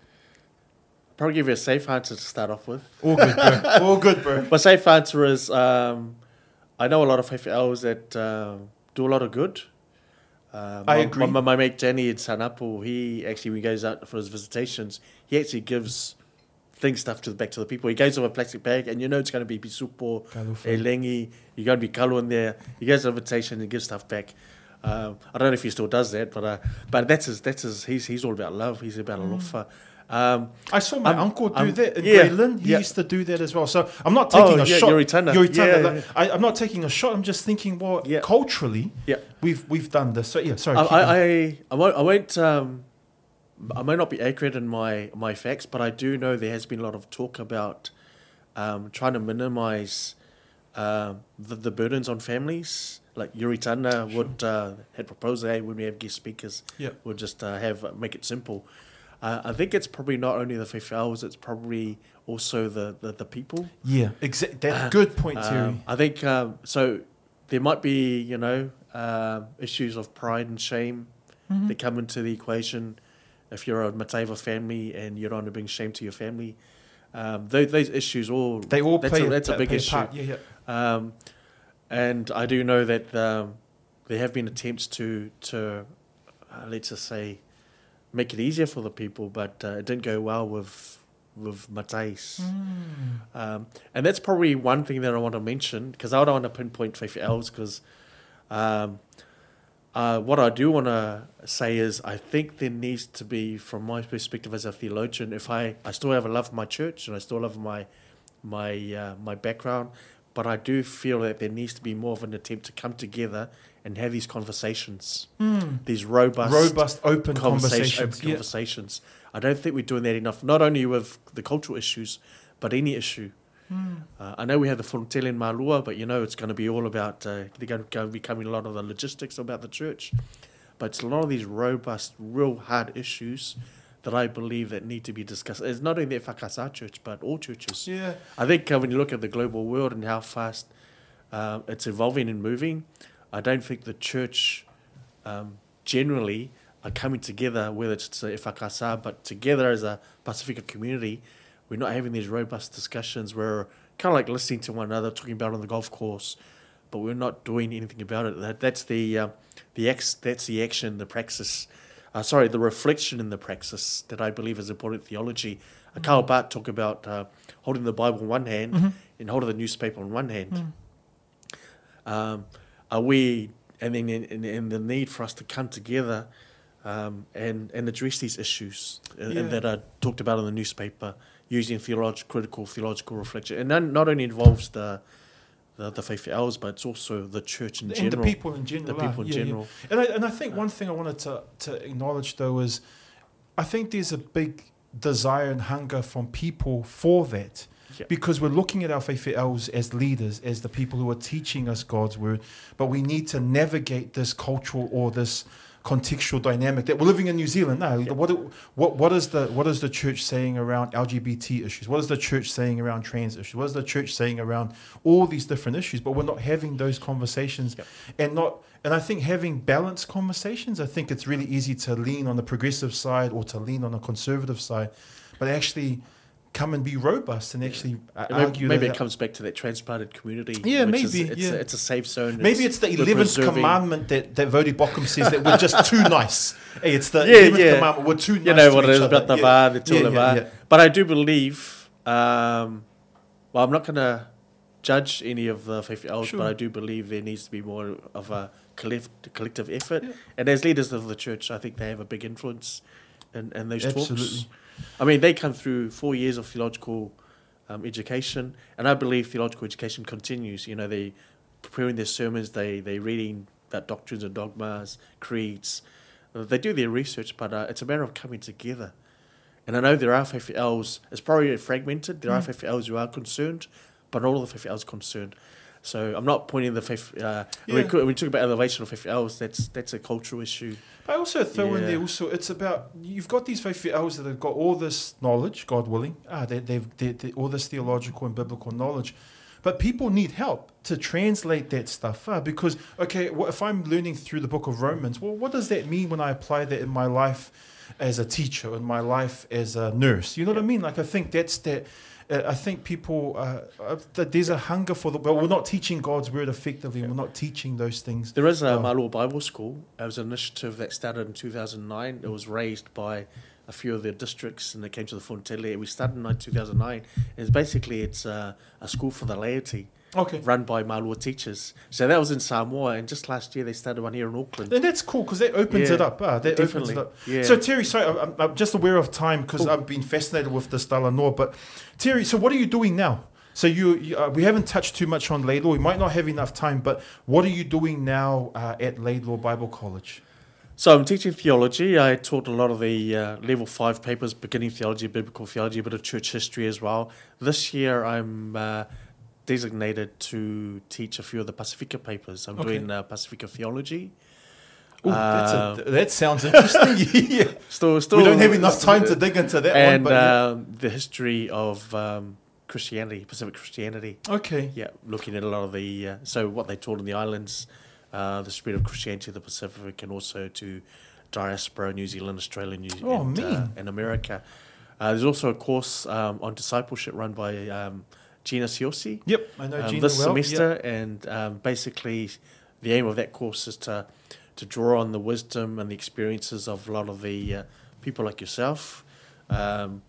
Probably give you a safe answer to start off with. All good, bro. All good, bro. My safe answer is um, I know a lot of Faife'aus that um do a lot of good. Uh, I my, agree. My, my mate Jenny in Sa'anapu, he actually, when he goes out for his visitations, he actually gives things stuff to the back to the people. He goes with a plastic bag, and you know it's going to be pisupo, elengi. You're going to be kalu in there. He goes an invitation and gives stuff back. Um, I don't know if he still does that, but uh, but that's his. That's his. He's he's all about love. He's about Mm. alofa. Um, I saw my uncle do that in yeah, Greyland. He yeah. used to do that as well. So I'm not Oh, taking a yeah, shot. Yoritana. Yoritana, Yeah, like. I, I'm not taking a shot. I'm just thinking, well, Yeah. culturally, yeah. we've we've done this. So yeah, sorry. I. I, I, I won't, I won't um, I may not be accurate in my, my facts, but I do know there has been a lot of talk about um, trying to minimize um, the, the burdens on families. Like yuri Yuritana would uh, had proposed that when we have guest speakers, Yeah. would just uh, have make it simple. Uh, I think it's probably not only the Faife'aus, it's probably also the, the, the people. yeah, exactly. That's good point, Terry. Um, I think um, so. There might be, you know, um issues of pride and shame Mm-hmm. that come into the equation. If you're a Mateva family and you don't want to bring shame to your family, um, those, those issues all they all that's play a, that's a big issue. Yeah, yeah. Um, and I do know that um, there have been attempts to to uh, let's just say make it easier for the people, but uh, it didn't go well with with Matais. Um, and that's probably one thing that I want to mention because I don't want to pinpoint Faife'aus because um, uh, what I do want to say is I think there needs to be, from my perspective as a theologian, if I, I still have a love for my church and I still love my my uh, my background, but I do feel that there needs to be more of an attempt to come together and have these conversations, these robust, Robust, open conversation, conversations. open Yeah. conversations. I don't think we're doing that enough. Not only with the cultural issues, but any issue. Uh, I know we have the Fonotele in Malua, but you know it's going to be all about. Uh, they're going to go becoming a lot of the logistics about the church, but it's a lot of these robust, real hard issues that I believe that need to be discussed. It's not only the Whakasa church, but all churches. Yeah. I think uh, when you look at the global world and how fast um, it's evolving and moving, I don't think the church um, generally are coming together, whether it's the Whakasa, but together as a Pasifika community, we're not having these robust discussions. We're kind of like listening to one another, talking about it on the golf course, but we're not doing anything about it. That, that's the uh, the ex, that's the action, the praxis. Uh, sorry, the reflection in the praxis that I believe is important theology. Uh, Karl Barth talked about uh, holding the Bible in one hand Mm-hmm. and holding the newspaper in one hand. Mm. Um, are we, and then in, in, in the need for us to come together um, and, and address these issues uh, Yeah. that are talked about in the newspaper using theolog- critical theological reflection. And that not only involves the the, the faith hours, but it's also the church in and general. the people in general. The people in yeah, yeah. general. And I, and I think one thing I wanted to, to acknowledge though is I think there's a big desire and hunger from people for that. Yeah. Because we're looking at our faith elves as leaders, as the people who are teaching us God's word, but we need to navigate this cultural or this contextual dynamic that we're living in New Zealand now. Yeah. What, what, what is the what is the church saying around LGBT issues? What is the church saying around trans issues? What is the church saying around all these different issues? But we're not having those conversations and not and I think having balanced conversations, I think it's really easy to lean on the progressive side or to lean on the conservative side, but actually come and be robust and actually uh, And maybe argue maybe it comes back to that transplanted community. Yeah, which is- maybe, it's, yeah. A, it's a safe zone. Maybe it's the eleventh commandment that that Voddie Baucham says that we're just too nice. Hey, it's the eleventh yeah. commandment. We're too nice. You know to what it is other. about the Yeah. va, the Yeah, yeah, va. yeah. But I do believe, um, well, I'm not going to judge any of the faith Sure. but I do believe there needs to be more of a collect, collective effort. Yeah. And as leaders of the church, I think they have a big influence in, in those talks. I mean, they come through four years of theological um, education, and I believe theological education continues. You know, they preparing their sermons, they they reading about doctrines and dogmas, creeds. Uh, they do their research, but uh, it's a matter of coming together. And I know there are FFLs, it's probably fragmented. There are Mm. FFLs who are concerned, but not all the FFLs concerned. So I'm not pointing the FF. Uh, when, Yeah. we, when we talk about elevation of FFLs, that's that's a cultural issue. I also throw in there also it's about you've got these elves that have got all this knowledge, God willing, ah, they, they've they, they, all this theological and biblical knowledge, but people need help to translate that stuff. Ah, because okay, what if I'm learning through the Book of Romans? Well, what does that mean when I apply that in my life as a teacher, in my life as a nurse? You know what I mean? Like I think that's that. I think people uh, uh, that there's a hunger for the. Well, we're not teaching God's word effectively. We're not teaching those things. There is a Oh. Malua Bible School. It was an initiative that started in 2009. It was raised by a few of the districts, and it came to the Fonotele. We started in 2009. It's basically it's a, a school for the laity, Okay. run by Malua teachers. So that was in Samoa, and just last year they started one here in Auckland. And that's cool because that opens Yeah, it up. Ah, that opens Definitely, it up. yeah. So Terry, sorry, I'm, I'm just aware of time because. I've been fascinated with the Stella Nor. But Terry, so what are you doing now? So you, you uh, we haven't touched too much on Laidlaw. We might not have enough time, but what are you doing now uh, at Laidlaw Bible College? So I'm teaching theology. I taught a lot of the uh, level five papers, beginning theology, biblical theology, a bit of church history as well. This year I'm uh, designated to teach a few of the Pasifika papers. I'm Okay. doing uh, Pasifika theology. Ooh, that's Um, a, that sounds interesting. yeah. Still, still, We don't have enough time to dig into that and one. But yeah. um, the history of um, Christianity, Pacific Christianity. okay, Yeah, looking at a lot of the uh, so what they taught in the islands, uh, the spread of Christianity to the Pacific, and also to diaspora, New Zealand, Australia, New Oh, and, uh, and America. Uh, there's also a course um, on discipleship run by um, Gina Siosi yep, I know um, Gina this well. semester, and um, basically the aim of that course is to to draw on the wisdom and the experiences of a lot of the uh, people like yourself, um,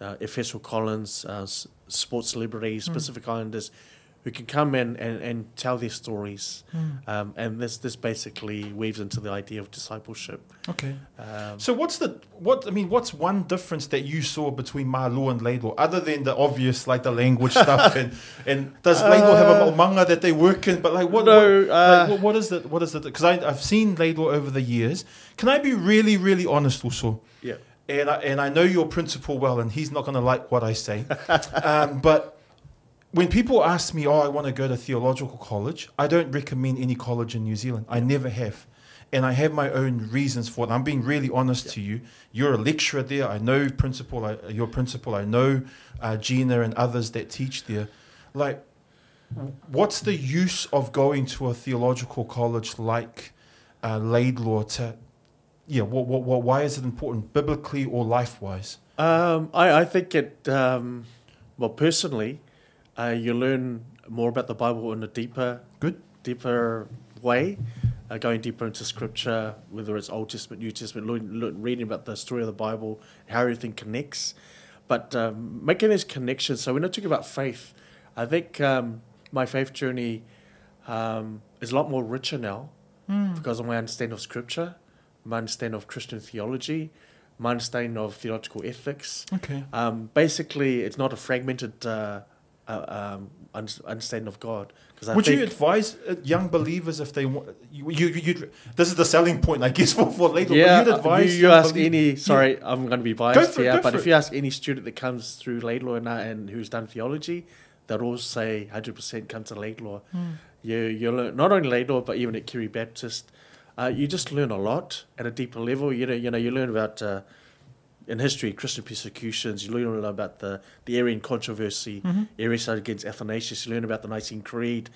uh, Efeso Collins, uh, sports celebrities, Mm. Pacific Islanders, who can come in and, and tell their stories. Mm, Um, and this this basically weaves into the idea of discipleship. okay. Um, So what's the what I mean? What's one difference that you saw between Malua and Laidlaw, other than the obvious like the language stuff and and does Laidlaw have a manga that they work in? But like what? No, what, uh, like, what, what is the what is the? Because I've seen Laidlaw over the years. Can I be really really honest also? yeah. And I, and I know your principal well, and he's not going to like what I say. um, but when people ask me, "Oh, I want to go to theological college," I don't recommend any college in New Zealand. I never have. and I have my own reasons for it. I'm being really honest to you. You're a lecturer there. I know principal, I, your principal. I know uh, Gina and others that teach there. Like, what's the use of going to a theological college like uh, Laidlaw to, yeah, what, what, what, why is it important, biblically or life wise? Um, I, I think it, um, well, personally, uh, you learn more about the Bible in a deeper, Good. deeper way, uh, going deeper into Scripture, whether it's Old Testament, New Testament, learn, learn, reading about the story of the Bible, how everything connects, but um, making those connections. So when I talk about faith, I think um, my faith journey um, is a lot more richer now because of my understanding of Scripture, my understanding of Christian theology, my understanding of theological ethics. Okay. Um, basically, it's not a fragmented uh, uh, um, understanding of God. Because I Would think you advise uh, young believers if they want? You, you, you, this is the selling point, I guess, for for Laidlaw. yeah, but you'd uh, advise you, you ask belie- any. Sorry, I'm going to be biased for here, go but if it. you ask any student that comes through Laidlaw and, uh, and who's done theology, they'll all say 100% come to Laidlaw. Hmm. You you learn not only Laidlaw but even at Carey Baptist. Uh, you just learn a lot at a deeper level. You know, you know, you learn about uh, in history Christian persecutions. You learn about the the Arian controversy, Mm-hmm. Arius against Athanasius. You learn about the Nicene Creed,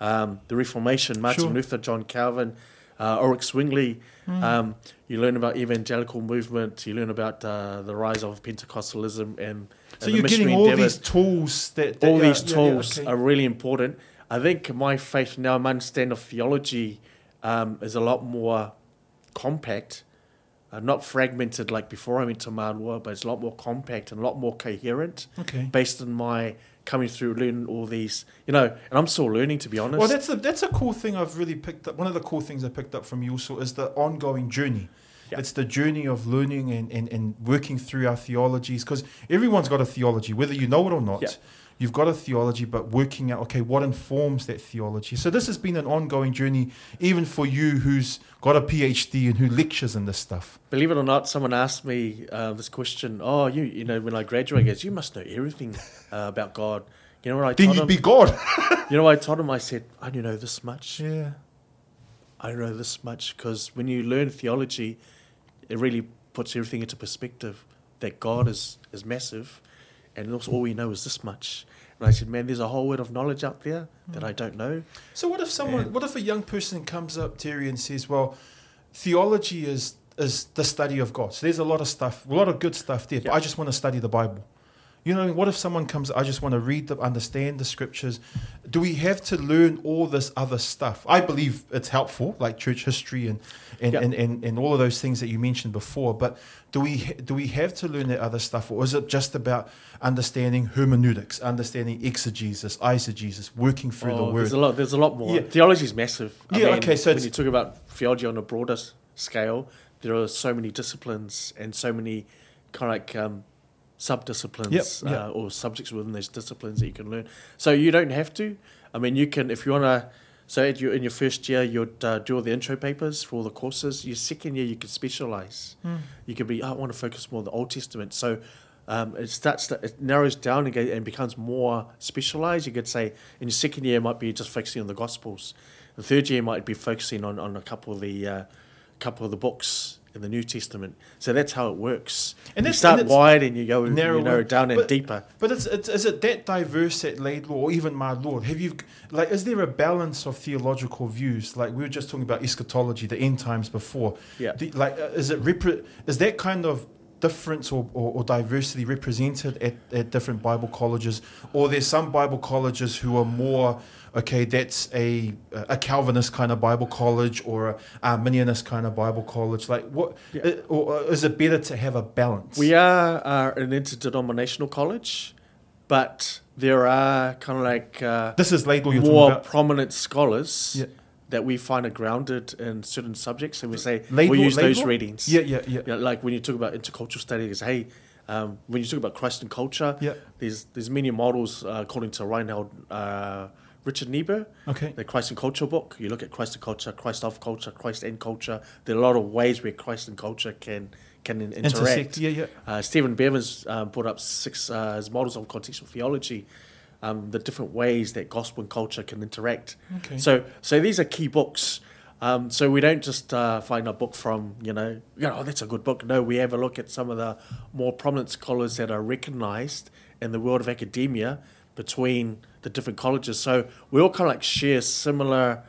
um, the Reformation, Martin Sure. Luther, John Calvin, uh, Ulrich Zwingli. Mm. Um, you learn about evangelical movement. You learn about uh, the rise of Pentecostalism and, So and the you're getting all endeavors these tools that, that all yeah, these yeah, yeah, tools okay. are really important. I think my faith now, my understanding of theology um, is a lot more compact, uh, not fragmented like before I went to Malua, but it's a lot more compact and a lot more coherent okay. based on my coming through, learning all these, you know, and I'm still learning to be honest. Well, that's a that's a cool thing I've really picked up. One of the cool things I picked up from you also is the ongoing journey. Yeah. It's the journey of learning and, and, and working through our theologies because everyone's got a theology, whether you know it or not. Yeah. You've got a theology, but working out, okay, what informs that theology? So this has been an ongoing journey, even for you who's got a PhD and who lectures in this stuff. Believe it or not, someone asked me uh, this question. Oh, you, you know, when I graduate, goes, you must know everything uh, about God. You know what I Then told you'd him? be God. you know what I told him? I said, I only know this much. yeah. I don't know this much because when you learn theology, it really puts everything into perspective that God is, is massive and also all we know is this much. And I said, man, there's a whole world of knowledge out there that hmm. I don't know. So what if someone, what if a young person comes up, Terry, and says, "Well, theology is is the study of God. So there's a lot of stuff, a lot of good stuff there. But I just want to study the Bible." You know, what if someone comes? I just want to read the, understand the scriptures. Do we have to learn all this other stuff? I believe it's helpful, like church history and and, Yeah. and, and, and all of those things that you mentioned before. But do we do we have to learn that other stuff, or is it just about understanding hermeneutics, understanding exegesis, eisegesis, working through Oh, the word? There's a lot. There's a lot more. Yeah. Theology is massive. I Yeah, mean, okay, so when you talk about theology on a broader scale, there are so many disciplines and so many kind of like um, sub-disciplines Yep, yep. Uh, or subjects within those disciplines that you can learn. So you don't have to. I mean, you can if you want to. So at your, in your first year, you'd uh, do all the intro papers for all the courses. Your second year, you could specialize. You could be, oh, I want to focus more on the Old Testament. So um, it starts, to, it narrows down and, and becomes more specialized. You could say in your second year, it might be just focusing on the Gospels. The third year might be focusing on, on a couple of the uh, couple of the books in the New Testament. So that's how it works. And And you start and wide and you go narrower. you narrow down and But- deeper. But it's, it's is it that diverse at Laidlaw or even my Lord? Have you like is there a balance of theological views? Like we were just talking about eschatology, the end times before. Yeah. The- like uh, is it repre- is that kind of difference or, or, or diversity represented at, at different Bible colleges, or there's some Bible colleges who are more okay, that's a a Calvinist kind of Bible college or a Arminianist kind of Bible college. Like what, Yeah. uh, or uh, is it better to have a balance? We are, are an interdenominational college, but there are kind of like uh, This is talking more prominent scholars Yeah. That we find are grounded in certain subjects, and we say Laidlaw- we use those readings. Yeah, yeah, yeah. Yeah, like when you talk about intercultural studies, hey, um, when you talk about Christ and culture, Yeah. there's there's many models uh, according to Reinhold uh, Richard Niebuhr, Okay. the Christ and Culture book. You look at Christ and culture, Christ of culture, Christ and culture. There are a lot of ways where Christ and culture can can interact. Intersect. Yeah, yeah. Uh, Stephen Bevans uh, brought up six uh, his models of contextual theology, um, the different ways that gospel and culture can interact. Okay. So, so these are key books. Um, so we don't just uh, find a book from, you know, you know, oh, that's a good book. No, we have a look at some of the more prominent scholars that are recognized in the world of academia between the different colleges. So we all kind of like share similar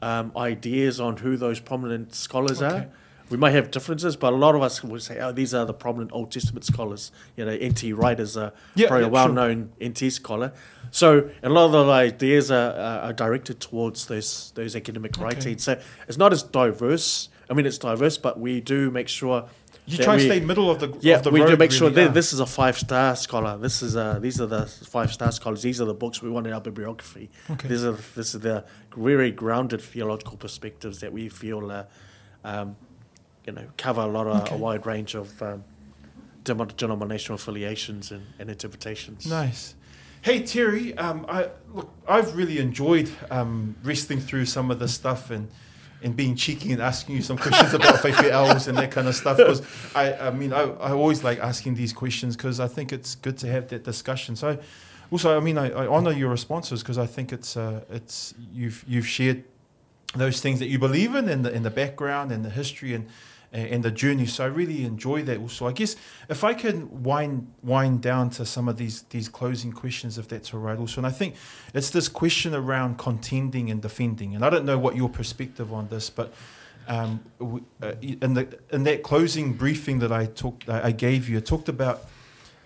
um, ideas on who those prominent scholars Okay. are. We might have differences, but a lot of us would say, oh, these are the prominent Old Testament scholars. You know, N.T. Wright is a Yeah, probably yeah, a well-known NT scholar. So a lot of the ideas are, are, are directed towards those those academic Okay. writings. So it's not as diverse. I mean, it's diverse, but we do make sure. You try to stay middle of the yeah, of the we do make sure really, yeah. this is a five star scholar. This is uh these are the five star scholars. These are the books we want in our bibliography. Okay. These are this is the very grounded theological perspectives that we feel, uh, um, you know, cover a lot of Okay. a wide range of um, denominational affiliations and, and interpretations. Nice. Hey Terry, um, I look, I've really enjoyed um, wrestling through some of the stuff and and being cheeky and asking you some questions about Faith Elves and that kind of stuff. Because I, I mean, I, I always like asking these questions because I think it's good to have that discussion. So, also, I mean, I, I honor your responses because I think it's uh, it's you've you've shared those things that you believe in and the in the background and the history and and the journey. So I really enjoy that. Also, I guess if I can wind wind down to some of these these closing questions, if that's all right. Also, and I think it's this question around contending and defending. And I don't know what your perspective on this, but um, uh, in the in that closing briefing that I talked I gave you, I talked about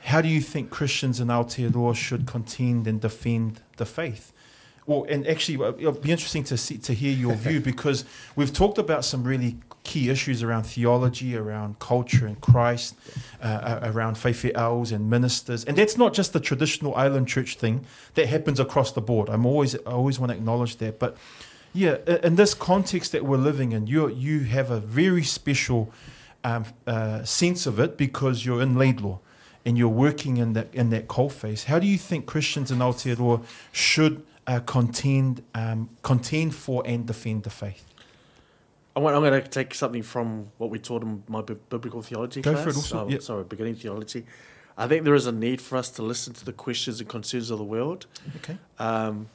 how do you think Christians in Aotearoa should contend and defend the faith? Well, and actually, uh, it'll be interesting to see to hear your view because we've talked about some really key issues around theology, around culture and Christ, uh, uh, around owls and ministers, and that's not just the traditional island church thing that happens across the board. I'm always I always want to acknowledge that, but yeah, in this context that we're living in, you you have a very special um, uh, sense of it because you're in Laidlaw and you're working in that in that coalface. How do you think Christians in Aotearoa should uh, contend um, contend for and defend the faith? I want, I'm going to take something from what we taught in my bi- biblical theology Go class. also, Um, yep. Sorry, beginning theology. I think there is a need for us to listen to the questions and concerns of the world. Okay. Um,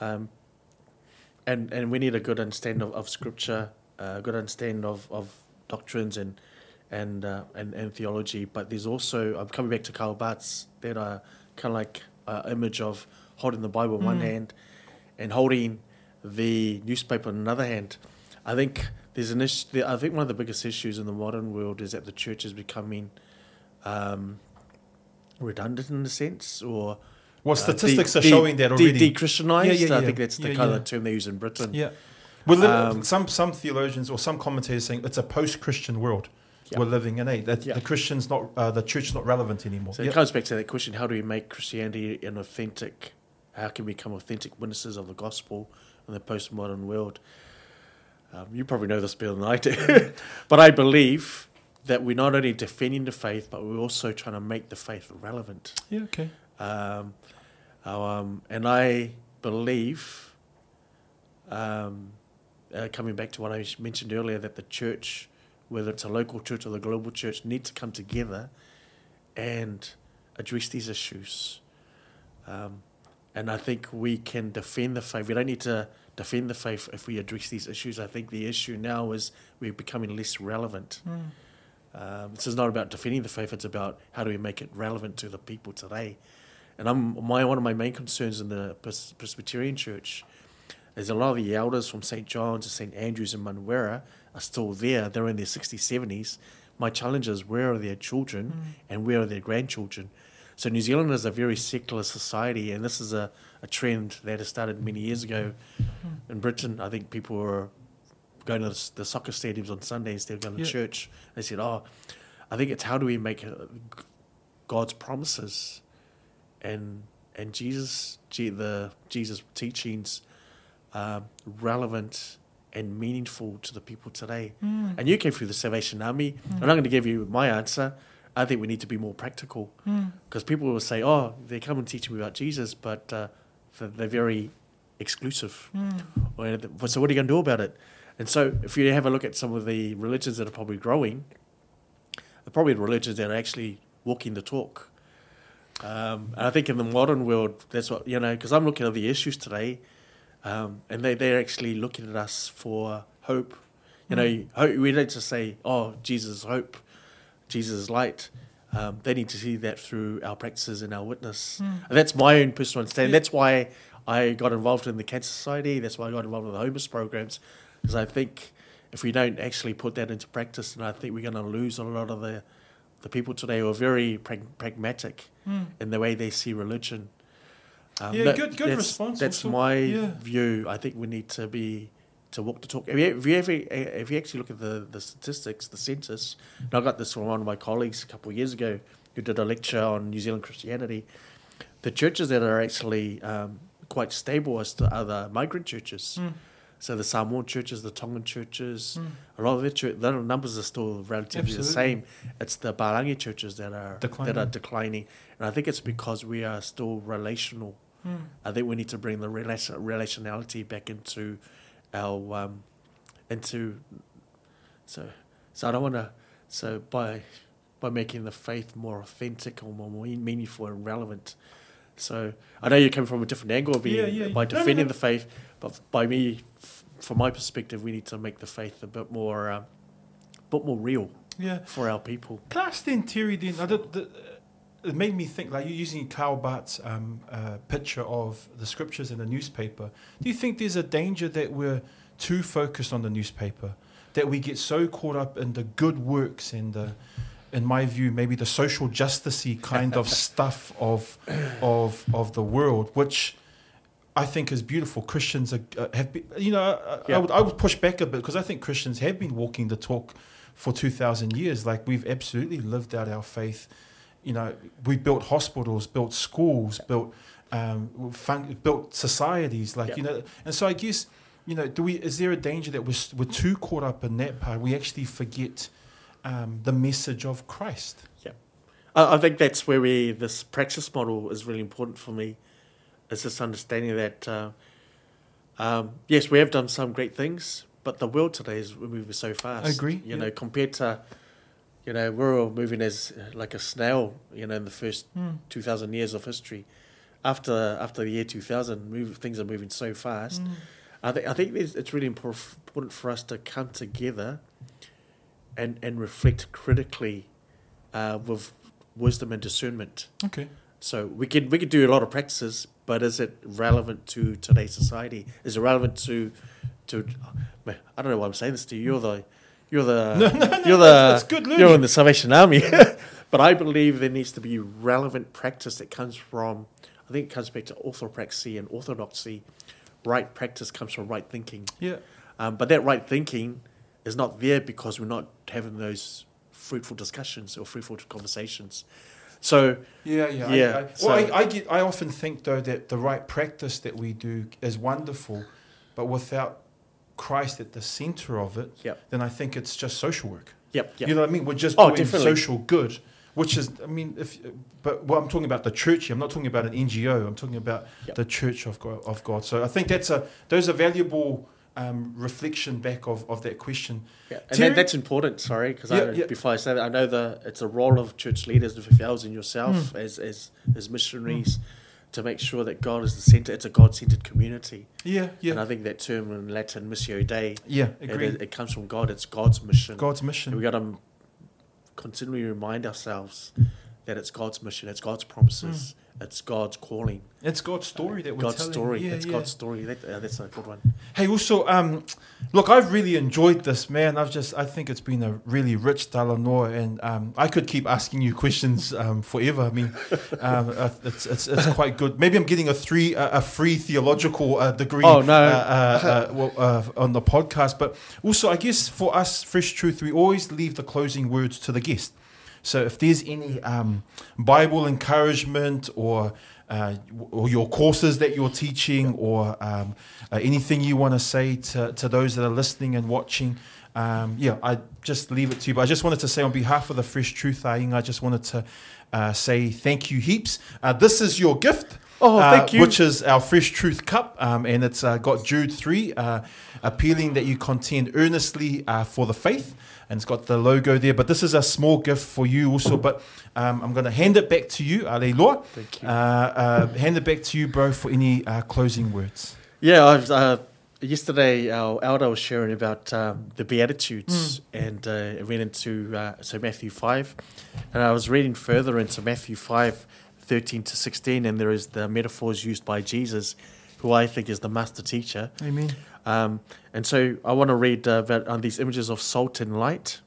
um, and, and we need a good understanding of, of scripture, a good understanding of, of doctrines and, and, uh, and, and theology. But there's also, I'm coming back to Karl Barth's, that uh, kind of like uh, image of holding the Bible in one Mm. hand and holding the newspaper in another hand. I think there's an issue. I think one of the biggest issues in the modern world is that the church is becoming um, redundant in a sense, or Well, uh, statistics de- are de- showing that already. De-Christianized. Yeah, yeah, I yeah. think that's the Yeah, kind yeah. of term they use in Britain. yeah. We're Um, some some theologians or some commentators saying it's a post-Christian world Yeah. we're living in. Eh? That Yeah. the Christians not uh, the church is not relevant anymore. So Yeah. it comes back to that question: How do we make Christianity an authentic? How can we become authentic witnesses of the gospel in the postmodern world? Um, you probably know this better than I do, but I believe that we're not only defending the faith, but we're also trying to make the faith relevant. Yeah. Okay. Um, um, and I believe, um, uh, coming back to what I mentioned earlier, that the church, whether it's a local church or the global church, need to come together and address these issues. Um, and I think we can defend the faith. We don't need to defend the faith if we address these issues. I think the issue now is we're becoming less relevant. Um, this is not about defending the faith; it's about how do we make it relevant to the people today. And I'm my one of my main concerns in the Pres- Presbyterian Church is a lot of the elders from St John's and St Andrews and Manurewa are still there. They're in their 60s, 70s. My challenge is where are their children and where are their grandchildren? So New Zealand is a very secular society, and this is a, a trend that has started many years ago in Britain. I think people were going to the, the soccer stadiums on Sundays. They were going to Yeah. church. They said, "Oh, I think it's how do we make uh, God's promises and and Jesus, the Jesus teachings, um, relevant and meaningful to the people today." And you came through the Salvation Army. I'm not going to give you my answer. I think we need to be more practical because people will say, "Oh, they come and teach me about Jesus," but uh, they're- very exclusive. Or, So what are you going to do about it? And so, if you have a look at some of the religions that are probably growing, they're probably religions that are actually walking the talk. Um, and I think in the modern world, that's what you know. Because I'm looking at the issues today. um, and they they're actually looking at us for hope. You Mm. know, hope, we don't just say, "Oh, Jesus hope, Jesus is light." Um, they need to see that through our practices and our witness. And that's my own personal understanding. Mm. Yeah. That's why I got involved in the Cancer Society. That's why I got involved in the homeless programs, because I think if we don't actually put that into practice, then I think we're going to lose a lot of the the people today who are very prag- pragmatic in the way they see religion. Um. Yeah, that- good- good that's, response That's also. my Yeah. view. I think we need to be to walk the talk. If you, if you, ever, if you actually look at the, the statistics, the census, and I got this from one of my colleagues a couple of years ago who did a lecture on New Zealand Christianity. The churches that are actually um, quite stable as to other migrant churches. Mm. So the Samoan churches, the Tongan churches, Mm. a lot of their church, their numbers are still relatively the same. It's the Palangi churches that are that Declining. are declining, and I think it's because we are still relational. Mm. I think we need to bring the relation, relationality back into our um, into so so I don't want to so by by making the faith more authentic or more meaningful and relevant. So I know you come from a different angle of being Yeah, yeah. by No, no, defending no. the faith, but by me, f- from my perspective, we need to make the faith a bit more, um, bit more real Yeah. for our people. Can I ask then, Terry, then, I don't, the, it made me think, like you're using Karl Barth's um, uh, picture of the scriptures in the newspaper. Do you think there's a danger that we're too focused on the newspaper? That we get so caught up in the good works and the, in my view, maybe the social justicey kind of stuff of, of, of the world, which I think is beautiful. Christians are, uh, have been, you know, I, I, Yeah. would, I would push back a bit because I think Christians have been walking the talk for 2,000 years. Like we've absolutely lived out our faith. You know, we built hospitals, built schools, built um, fun- built societies. Like Yeah. you know, and so I guess you know, do we? Is there a danger that we're we're too caught up in that part? We actually forget um, the message of Christ. I, I think that's where we this practice model is really important for me. Is this understanding that uh, um, yes, we have done some great things, but the world today is moving so fast. I agree, You yeah. know, compared to you know we're all moving as like a snail. You know, in the first two thousand years of history. After after the year two thousand, move, things are moving so fast. I think I think it's, it's really important for us to come together and and reflect critically uh, with wisdom and discernment. Okay. So we could we could do a lot of practices, but is it relevant to today's society? Is it relevant to to? I don't know why I'm saying this to you. You're the you're the No, no, no, you're the good you're in the Salvation Army. but I believe there needs to be relevant practice that comes from. I think it comes back to orthopraxy and orthodoxy. Right practice comes from right thinking. Yeah. Um, but that right thinking is not there because we're not having those fruitful discussions or fruitful conversations. So Yeah, yeah, Yeah, I, well, so- I, I get. I often think though that the right practice that we do is wonderful, but without Christ at the center of it, Yep. then I think it's just social work. Yep, yep. You know what I mean? We're just Oh, doing definitely. social good, which is, I mean, if but well, I'm talking about the church here. I'm not talking about an NGO. I'm talking about Yep. the church of God, of God. So I think that's a those are valuable um, reflection back of, of that question. Yeah, and Terry? that, that's important. Sorry, because Yeah, yeah. before I say that, I know the it's a role of church leaders, the yourselves and yourself Mm. as as as missionaries, to make sure that God is the center. It's a God-centered community, Yeah, yeah. and I think that term in Latin, missio Dei, yeah. it, it, it comes from God. It's God's mission. God's And we mission. got to continually remind ourselves that it's God's mission, it's God's promises, hmm. It's God's calling, It's God's story that we're God's telling. story. Yeah, it's yeah. God's story. That, uh, that's a good one. Hey, also, um, look, I've really enjoyed this, man. I've just, I think it's been a really rich Talanoa, and um, I could keep asking you questions um, forever. I mean, um, uh, it's, it's, it's quite good. Maybe I'm getting a three, uh, a free theological uh, degree. Oh, no. Uh, uh, uh, well, uh, on the podcast, but also, I guess for us, Fresh Truth, we always leave the closing words to the guest. So if there's any um, Bible encouragement or uh, or your courses that you're teaching or um, uh, anything you want to say to, to those that are listening and watching, um, yeah, I just leave it to you. But I just wanted to say on behalf of the Fresh Truth I just wanted to uh, say thank you heaps. Uh, this is your gift. Oh, uh, thank you. Which is our Fresh Truth Cup, um, and it's uh, got Jude 3, uh, appealing that you contend earnestly uh, for the faith. And it's got the logo there. But this is a small gift for you also. But um, I'm going to hand it back to you, Aleilua. Thank you. Uh, uh, hand it back to you, bro, for any uh, closing words. Yeah, uh, yesterday our elder was sharing about um, the Beatitudes, and uh, it went into uh, so Matthew five, and I was reading further into Matthew five, 13 to sixteen, and there is the metaphors used by Jesus, who I think is the master teacher. Amen. Um, and so I want to read uh, about on these images of salt and light.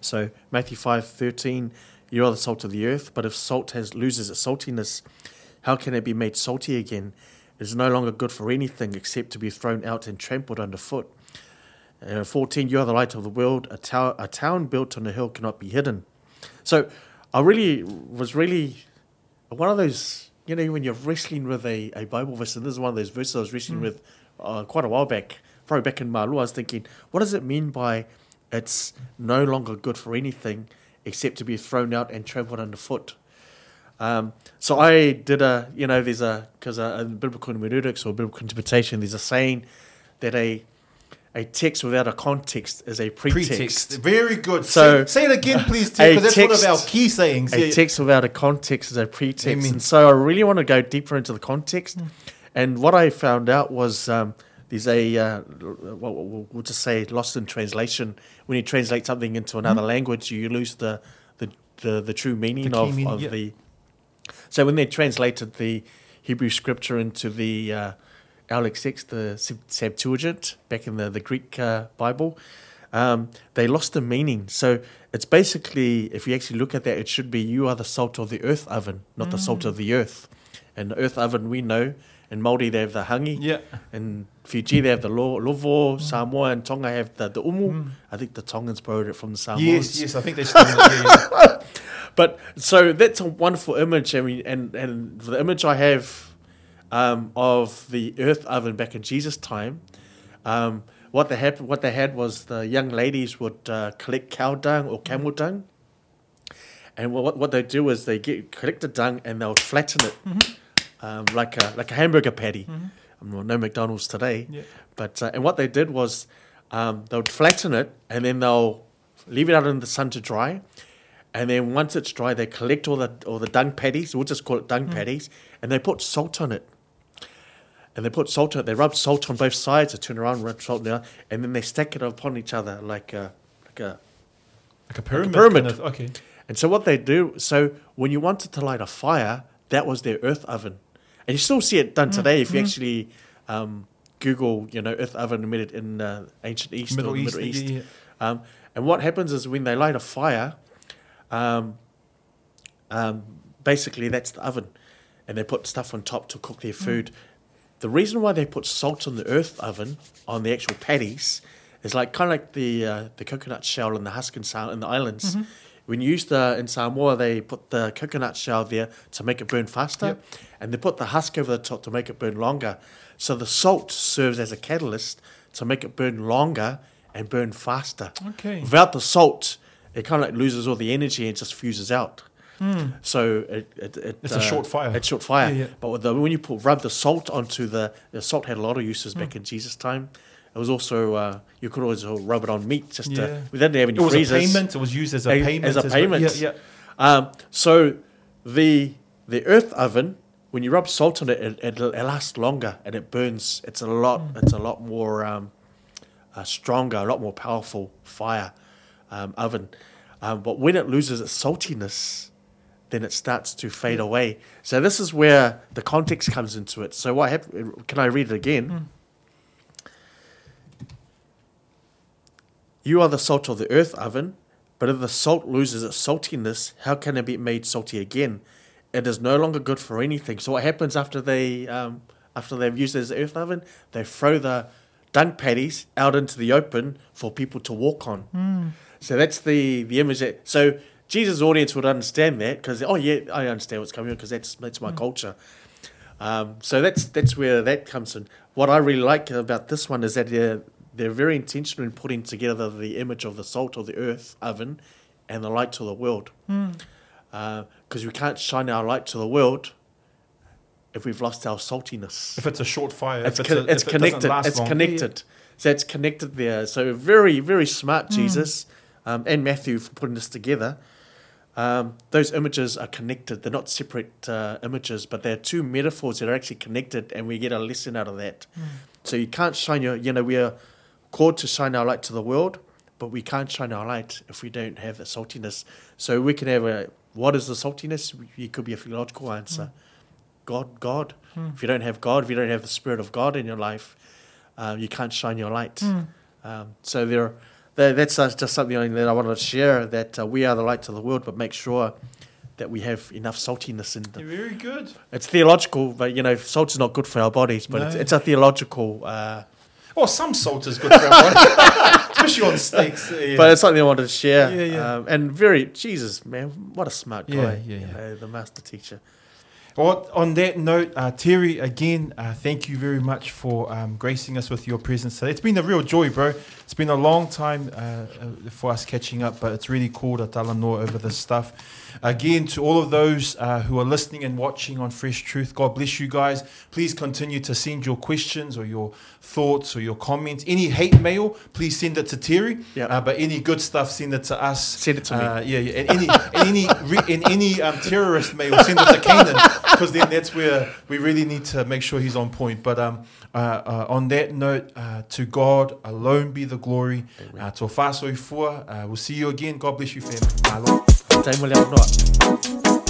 So Matthew five thirteen, you are the salt of the earth, but if salt has loses its saltiness, how can it be made salty again? It is no longer good for anything except to be thrown out and trampled underfoot. Uh, 14, you are the light of the world. A, tower, a town built on a hill cannot be hidden. So I really was really one of those, you know, when you're wrestling with a, a Bible verse, and this is one of those verses I was wrestling with uh, quite a while back, probably back in Malua, I was thinking, what does it mean by it's no longer good for anything except to be thrown out and trampled underfoot? Um, so I did a, you know, there's a, because in biblical hermeneutics or biblical interpretation, there's a saying that a a text without a context is a pretext. Pretext. Very good. So- say, say it again, please, Tim, because that's one of our key sayings. A Yeah. text without a context is a pretext. Amen. And so I really want to go deeper into the context. And what I found out was um, there's a, uh, well, we'll just say lost in translation. When you translate something into another language, you lose the, the, the, the true meaning key of, meaning, of yeah. the. So when they translated the Hebrew scripture into the uh, LXX, the Septuagint, back in the, the Greek uh, Bible, um, they lost the meaning. So it's basically, if you actually look at that, it should be you are the salt of the earth oven, not the salt of the earth. And the earth oven, we know, in Māori they have the hangi, Yeah. in Fiji they have the lo- lovo, Samoa and Tonga have the, the umu. I think the Tongans borrowed it from the Samoans. Yes, yes, I think they still. yeah. But so that's a wonderful image. I mean, and and the image I have um, of the earth oven back in Jesus' time, um, what they had what they had was the young ladies would uh, collect cow dung or camel dung, and what what they do is they get collect the dung and they'll flatten it um, like a like a hamburger patty. Um, well, no McDonald's today, Yeah. but uh, and what they did was um, they would flatten it and then they'll leave it out in the sun to dry. And then once it's dry, they collect all the all the dung patties. We'll just call it dung patties, and they put salt on it. And they put salt on it. They rub salt on both sides. They turn around, rub salt down, and then they stack it upon each other like a like a. Like a pyramid. pyramid. kind of- okay. And so what they do, so when you wanted to light a fire, that was their earth oven, and you still see it done today if you actually um, Google, you know, earth oven in, in uh, ancient East Middle or East. Middle East. yeah, yeah. Um, and what happens is when they light a fire, um, um, basically that's the oven, and they put stuff on top to cook their food. The reason why they put salt on the earth oven on the actual patties is like kind of like the uh, the coconut shell and the husk in, Sa- in the islands. When you use the in Samoa, they put the coconut shell there to make it burn faster, Yep. and they put the husk over the top to make it burn longer. So the salt serves as a catalyst to make it burn longer and burn faster. Okay. Without the salt, it kind of like loses all the energy and just fuses out. So it, it, it. It's a short fire. It's short fire. Yeah, yeah. But with the, when you put rub the salt onto the the salt had a lot of uses back Hmm. in Jesus' time. It was also uh, you could always rub it on meat just Yeah. to. We didn't have any It was freezers. a payment. It was used as a A- payment. as a well. payment. Yeah, yeah. Um, so the the earth oven, when you rub salt on it, it, it, it lasts longer and it burns. It's a lot. Hmm. It's a lot more um, uh, stronger, a lot more powerful fire um, oven. Um, but when it loses its saltiness, then it starts to fade away. So this is where the context comes into it. So what happened? Can I read it again? You are the salt of the earth oven, but if the salt loses its saltiness, how can it be made salty again? It is no longer good for anything. So what happens after they um, after they've used it as earth oven? They throw the dung patties out into the open for people to walk on. So that's the the image. That, so Jesus' audience would understand that because oh yeah, I understand what's coming on because that's that's my culture. Um, so that's that's where that comes in. What I really like about this one is that they're they're very intentional in putting together the image of the salt of the earth oven and the light to the world. Because we can't shine our light to the world if we've lost our saltiness. If it's a short fire, It's, if con- a, it's if it connected. last It's long. connected. So it's connected there. So very, very smart, Jesus um, and Matthew for putting this together. um, those images are connected. They're not separate uh, images, but they're two metaphors that are actually connected, and we get a lesson out of that. Mm. So you can't shine your, you know, we are called to shine our light to the world, but we can't shine our light if we don't have a saltiness. So we can have a, what is the saltiness? It could be a theological answer. God, God. Mm. If you don't have God, if you don't have the Spirit of God in your life, uh, you can't shine your light. Mm. Um, so there, there that's uh, just something that I wanted to share. That uh, we are the light to the world, but make sure that we have enough saltiness in them. You're very good. It's theological, but you know, salt is not good for our bodies. But No. it's, it's a theological. Well, some salt is good for body, especially on steaks. Yeah. But it's something I wanted to share. Yeah, yeah. Um, and very Jesus, man, what a smart guy. Yeah, yeah, you yeah. know, the master teacher. Well, on that note, uh, Terry, again, uh, thank you very much for um, gracing us with your presence today. It's been a real joy, bro. It's been a long time uh, uh, for us catching up, but it's really cool to tala over this stuff. Again, to all of those uh, who are listening and watching on Fresh Truth, God bless you guys. Please continue to send your questions or your thoughts or your comments. Any hate mail, please send it to Terry. Yep. Uh, but any good stuff, send it to us. Send it to me. Uh, yeah, yeah. And any, and any, and any um, terrorist mail, send it to Canaan because then that's where we really need to make sure he's on point. But um, uh, uh, on that note, uh, to God alone be the glory. Uh, to whāsoi fua. Uh, we'll see you again. God bless you, fam. Malo. 真不凉快